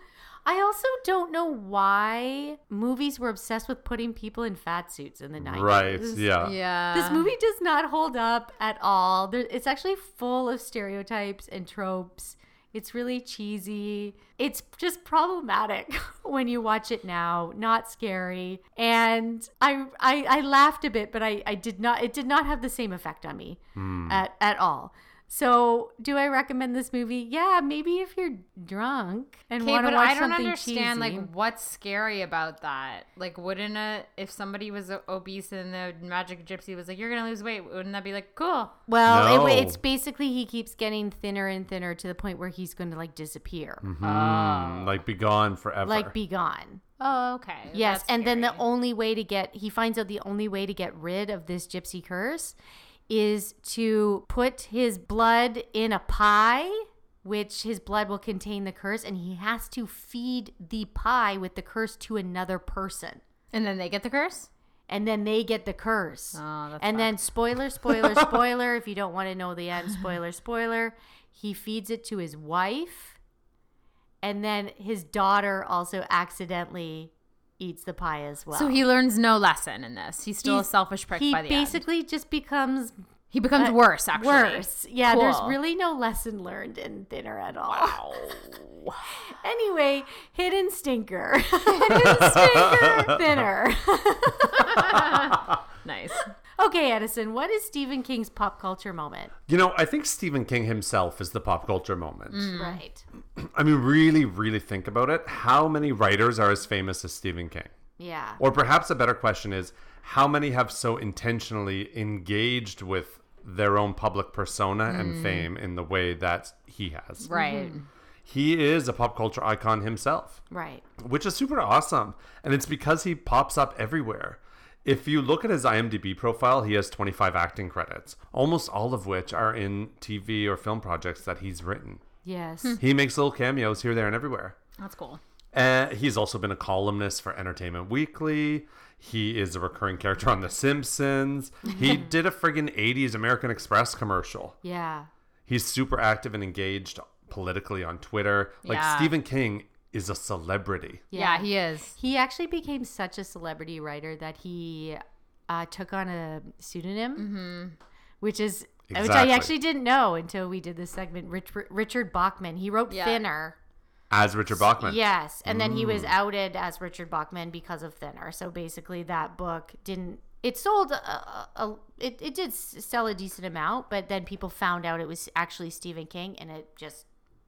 I also don't know why movies were obsessed with putting people in fat suits in the 90s. Right. Yeah. Yeah. This movie does not hold up at all. There, it's actually full of stereotypes and tropes. It's really cheesy. It's just problematic *laughs* when you watch it now. Not scary, and I I, I laughed a bit, but I, I did not. It did not have the same effect on me hmm. at at all. So, do I recommend this movie? Yeah, maybe if you're drunk and Okay, want to watch but watch I don't understand cheesy. like what's scary about that. Like, wouldn't a if somebody was obese and the magic gypsy was like, "You're gonna lose weight," wouldn't that be like cool? Well, No. it, it's basically he keeps getting thinner and thinner to the point where he's going to like disappear, Mm, like be gone forever. like be gone. Oh, okay. Yes, That's and then the only way to get he finds out the only way to get rid of this gypsy curse is to put his blood in a pie which his blood will contain the curse and he has to feed the pie with the curse to another person and then they get the curse. and then they get the curse. Oh, and then spoiler, spoiler, *laughs* spoiler. if you don't want to know the end, spoiler, spoiler. He feeds it to his wife, and then his daughter also accidentally eats the pie as well. So he learns no lesson in this. He's still He's- a selfish prick by the end. He basically just becomes He becomes uh, worse. Actually, worse. Yeah, there's really no lesson learned in Thinner at all. Wow. *laughs* anyway, hidden stinker. *laughs* hidden stinker. Thinner. *laughs* nice. Okay, Edison. What is Stephen King's pop culture moment? you know, I think Stephen King himself is the pop culture moment. Mm. Right. *clears throat* I mean, really, really think about it. How many writers are as famous as Stephen King? Yeah. Or perhaps a better question is how many have so intentionally engaged with their own public persona and mm. fame in the way that he has? Right. Mm-hmm. He is a pop culture icon himself, Right. which is super awesome. And it's because he pops up everywhere. If you look at his IMDb profile, he has 25 acting credits, almost all of which are in TV or film projects that he's written. Yes. He makes little cameos here, there, and everywhere. That's cool. Uh, he's also been a columnist for Entertainment Weekly. He is a recurring character on The Simpsons. He *laughs* did a friggin' 80s American Express commercial. Yeah. He's super active and engaged politically on Twitter. Like Yeah. Stephen King is a celebrity. Yeah, he is. He actually became such a celebrity writer that he uh, took on a pseudonym, mm-hmm. which is which I actually didn't know until we did this segment. Rich, Richard Bachman. He wrote Yeah. Thinner. As Richard Bachman. Yes, and then he was mm. outed as Richard Bachman because of Thinner. So basically, that book didn't it sold a, a, a it, it did sell a decent amount, but then people found out it was actually Stephen King, and it just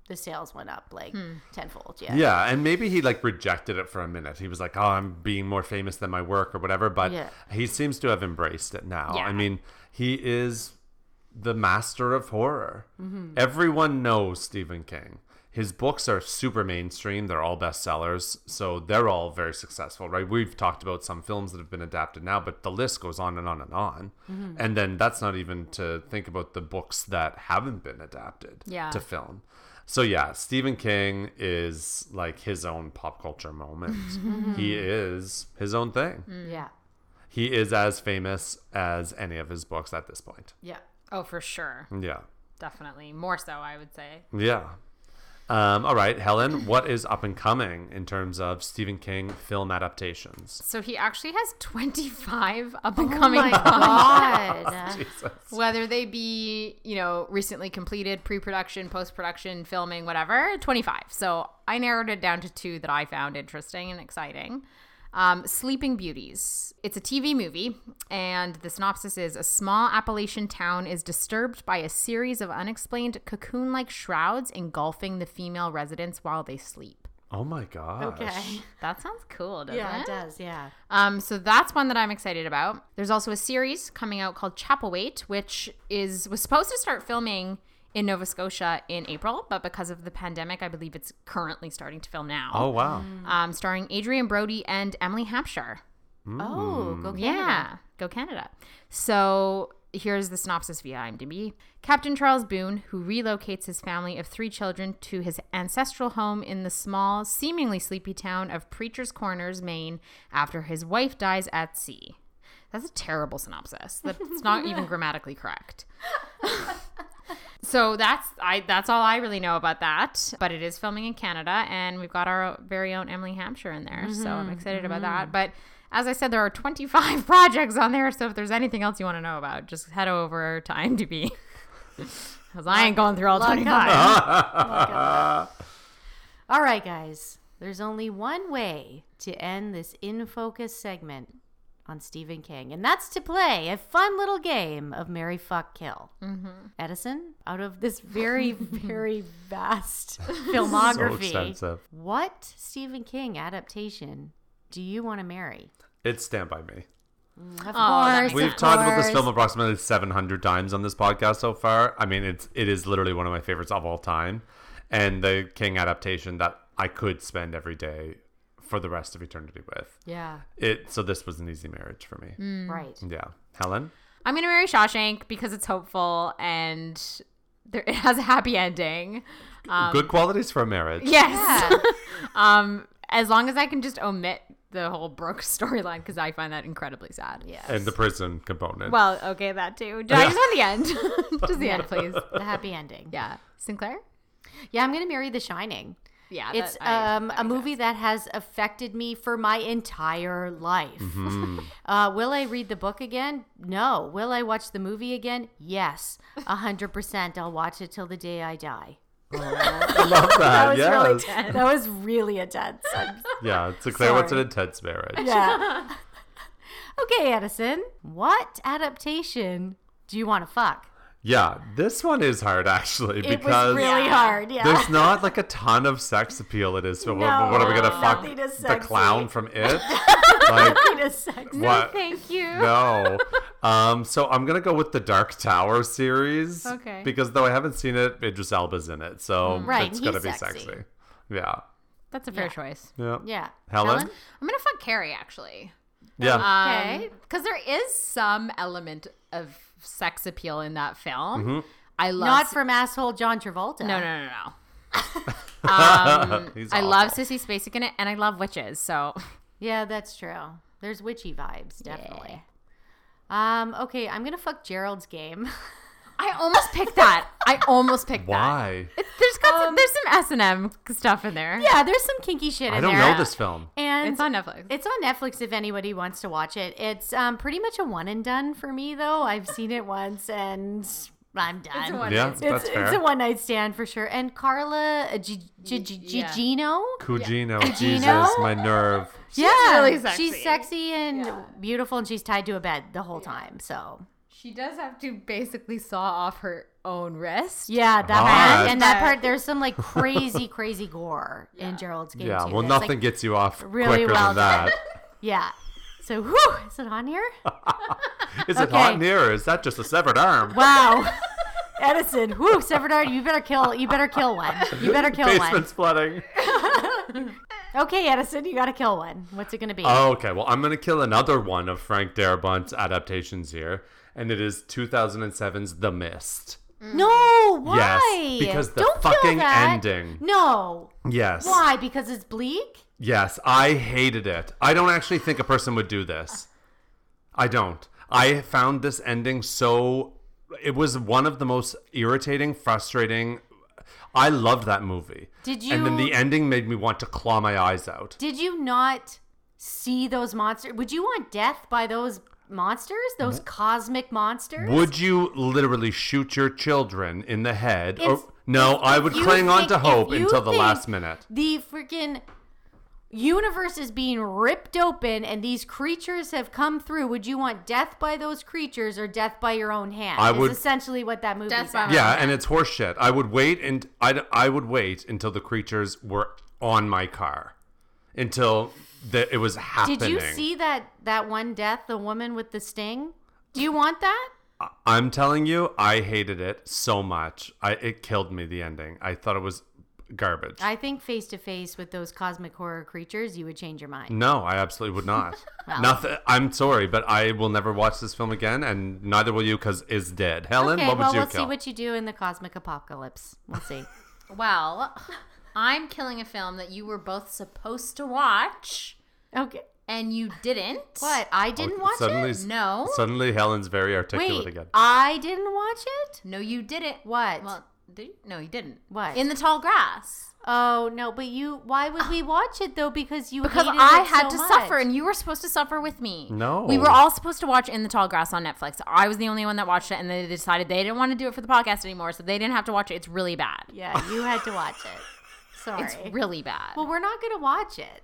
the sales went up like hmm. tenfold. Yeah. Yeah, and maybe he like rejected it for a minute. He was like, "Oh, I'm being more famous than my work or whatever," but Yeah. he seems to have embraced it now. Yeah. I mean, he is the master of horror. Mm-hmm. Everyone knows Stephen King. His books are super mainstream. They're all bestsellers, so they're all very successful, right? We've talked about some films that have been adapted now, but the list goes on and on and on. Mm-hmm. And then that's not even to think about the books that haven't been adapted Yeah. to film. So yeah, Stephen King is like his own pop culture moment. Mm-hmm. he is his own thing. Mm. Yeah. He is as famous as any of his books at this point. Yeah. Oh, for sure. Yeah. Definitely. More so, I would say. Yeah. Um, all right, Helen, what is up and coming in terms of Stephen King film adaptations? So he actually has 25 up and coming Oh my. *laughs* God. *laughs* Whether they be, you know, recently completed, pre production, post production, filming, whatever, 25. So I narrowed it down to two that I found interesting and exciting. Um, Sleeping Beauties. It's a TV movie, and the synopsis is a small Appalachian town is disturbed by a series of unexplained cocoon like shrouds engulfing the female residents while they sleep. Oh my gosh. Okay. That sounds cool, doesn't Yeah, it? it does. Yeah. Um, so that's one that I'm excited about. There's also a series coming out called Chapel Chapelwaite, which is was supposed to start filming in Nova Scotia in April, but because of the pandemic, I believe it's currently starting to film now. Oh wow. Um, starring Adrien Brody and Emily Hampshire. Oh, go Canada. Yeah, go Canada. So here's the synopsis via IMDb. Captain Charles Boone, who relocates his family of three children to his ancestral home in the small, seemingly sleepy town of Preacher's Corners, Maine, after his wife dies at sea. That's a terrible synopsis. That's not even *laughs* grammatically correct. *laughs* so that's I that's all I really know about that. But it is filming in Canada, and we've got our very own Emily Hampshire in there. So I'm mm-hmm. excited about that. Mm-hmm. But as I said, there are 25 *laughs* projects on there. So if there's anything else you want to know about, just head over to IMDb. Because *laughs* I ain't going through all 25. *laughs* All right, guys. There's only one way to end this in focus segment on Stephen King, and that's to play a fun little game of Mary Fuck Kill. Mm-hmm. Edison, out of this very, *laughs* very vast filmography, extensive. what Stephen King adaptation do you want to marry? It's Stand By Me. Of that course, We've of talked about this film approximately 700 times on this podcast so far. I mean, it's it is literally one of my favorites of all time, and the King adaptation that I could spend every day for the rest of eternity with. Yeah, It so this was an easy marriage for me. right. Yeah, Helen. I'm gonna marry Shawshank because it's hopeful and there, it has a happy ending. Um, Good qualities for a marriage. Yes. *laughs* um, as long as I can just omit the whole Brooke *laughs* storyline because I find that incredibly sad. Yes. And the prison component. Well, okay, that too. I just want the end. *laughs* just the end, please. the happy ending. Yeah. Sinclair? Yeah, I'm gonna marry The Shining. Yeah. It's that- I- um, that a movie sense. that has affected me for my entire life. Mm-hmm. *laughs* Uh, will I read the book again? No. Will I watch the movie again? Yes, a hundred percent. I'll watch it till the day I die. *laughs* I love *laughs* that. yes. That was really intense. I'm- Yeah, Sinclair what's an intense marriage. yeah. okay, Edison. What adaptation do you want to fuck? Yeah, this one is hard actually It because was really hard. Yeah. there's not like a ton of sex appeal It is. this. So what, what are we gonna No, fuck nothing is the clown from *laughs* it? like Need a sex- what? Thank you. No. Um, so I'm gonna go with the Dark Tower series. Okay. Because though I haven't seen it, Idris Elba's in it, so Right, it's gonna be sexy. sexy. Yeah. That's a fair Yeah. choice. Yeah. Yeah. Helen? I'm going to fuck Carrie, actually. Yeah. Okay. Because there is some element of sex appeal in that film. Mm-hmm. I love. Not from asshole John Travolta. No, no, no, no. *laughs* um, *laughs* I love. Sissy Spacek in it, and I love witches. So Yeah, that's true. There's witchy vibes, definitely. Um, okay, I'm gonna fuck Gerald's game. *laughs* I almost picked that. I almost picked that. Why? There's got some, there's some S and M stuff in there. yeah, there's some kinky shit in there. I don't there. know this film. And it's on Netflix. It's on Netflix if anybody wants to watch it. It's um, pretty much a one and done for me, though. I've seen it once and I'm done. one Yeah, night that's it's, fair. it's a one night stand for sure. And Carla uh, G- G- G- Yeah. Gugino? Cugino, Cugino? Jesus, my nerve. yeah, really sexy. she's sexy and Yeah. beautiful, and she's tied to a bed the whole time. So She does have to basically saw off her own wrist. yeah, that Hot. part and that part. There's some like *laughs* crazy, crazy gore in Gerald's game. Yeah, too. well, That's, nothing like, gets you off really quicker well than that. *laughs* *laughs* Yeah. So, whew, is it on here? Is it Okay. hot in here, or is that just a severed arm? Wow. Edison, whoo, severed artery. You better kill. You better kill one. You better kill one. Basement's flooding. Okay, Edison, you gotta kill one. What's it gonna be? Oh, okay, well, I'm going to kill another one of Frank Darabont's adaptations here, and it is 2007's The Mist. Mm. no, why? Yes, because the Don't fucking that. ending. No. Yes. Why? Because it's bleak. Yes, I hated it. I don't actually think a person would do this. I don't. I found this ending so. It was one of the most irritating, frustrating. I loved that movie. Did you? And then the ending made me want to claw my eyes out. Did you not see those monsters? Would you want death by those monsters? Those mm-hmm. cosmic monsters? Would you literally shoot your children in the head? If- or, no, I would you cling on think- to if hope you until the think last minute. The freaking universe is being ripped open and these creatures have come through. Would you want death by those creatures or death by your own hand? I is would- essentially what that movie Death is. by my- Yeah, and it's horseshit. I would wait and I I would wait until the creatures were on my car, until the, it was happening. Did you see that that one death, the woman with the sting? Do you want that? I'm telling you, I hated it so much. I it killed me. The ending. I thought it was garbage. I think face to face with those cosmic horror creatures, you would change your mind. no, I absolutely would not. *laughs* Well. Nothing. I'm sorry, but I will never watch this film again, and neither will you, because is dead. Helen, okay, what would you do? well, you we'll kill? see what you do in the cosmic apocalypse. We'll see. *laughs* Well, I'm killing a film that you were both supposed to watch okay. and you didn't. What? I didn't Okay, watch suddenly, it? No. Suddenly, Helen's very articulate Wait, again. I didn't watch it? No, you didn't. What? Well, did you? No, you didn't. What? In the tall grass. Oh no, but you. Why would we watch it though? Because you Because hated I it had so to much. suffer and you were supposed to suffer with me. No. We were all supposed to watch In the Tall Grass on Netflix. I was the only one that watched it and they decided they didn't want to do it for the podcast anymore, so they didn't have to watch it. It's really bad. Yeah, you had to watch it. Sorry. It's really bad. well, we're not gonna watch it.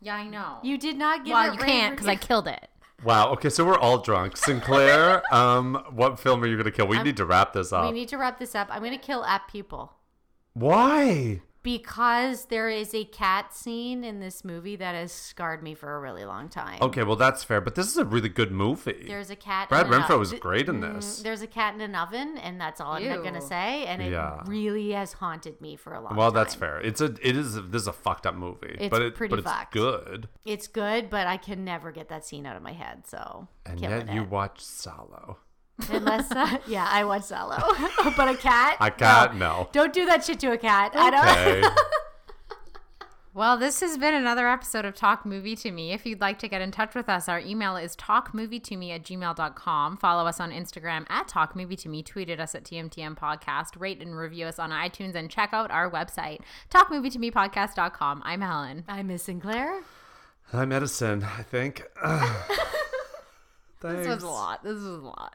yeah, I know. You did not give well, it you can't because I killed it. Wow. Okay, so we're all drunk. Sinclair, *laughs* um, what film are you gonna kill? We need to wrap this up. We need to wrap this up. I'm gonna kill Apt Pupil. Why? Because there is a cat scene in this movie that has scarred me for a really long time. Okay, well that's fair, but this is a really good movie. There's a cat. Brad in an Renfro was great in mm, this. There's a cat in an oven, and that's all I'm gonna say. And it Yeah. really has haunted me for a long time. well, that's fair. It's a it is this is a fucked up movie, It's but it pretty but it's fucked. good. It's good, but I can never get that scene out of my head. So And killing yet you it. watch Salò. Unless, uh, *laughs* yeah, I watch Salò, *laughs* but a cat. A cat, no. Don't do that shit to a cat. I don't. Okay. *laughs* Well, this has been another episode of Talk Movie to Me. If you'd like to get in touch with us, our email is talkmovietome at gmail.com. Follow us on Instagram at talkmovietome. Tweet at us at TMTM Podcast. Rate and review us on iTunes and check out our website, talkmovietomepodcast.com. I'm Helen. I'm Miss Sinclair. I'm Edison, I think. *sighs* This was a lot. This was a lot.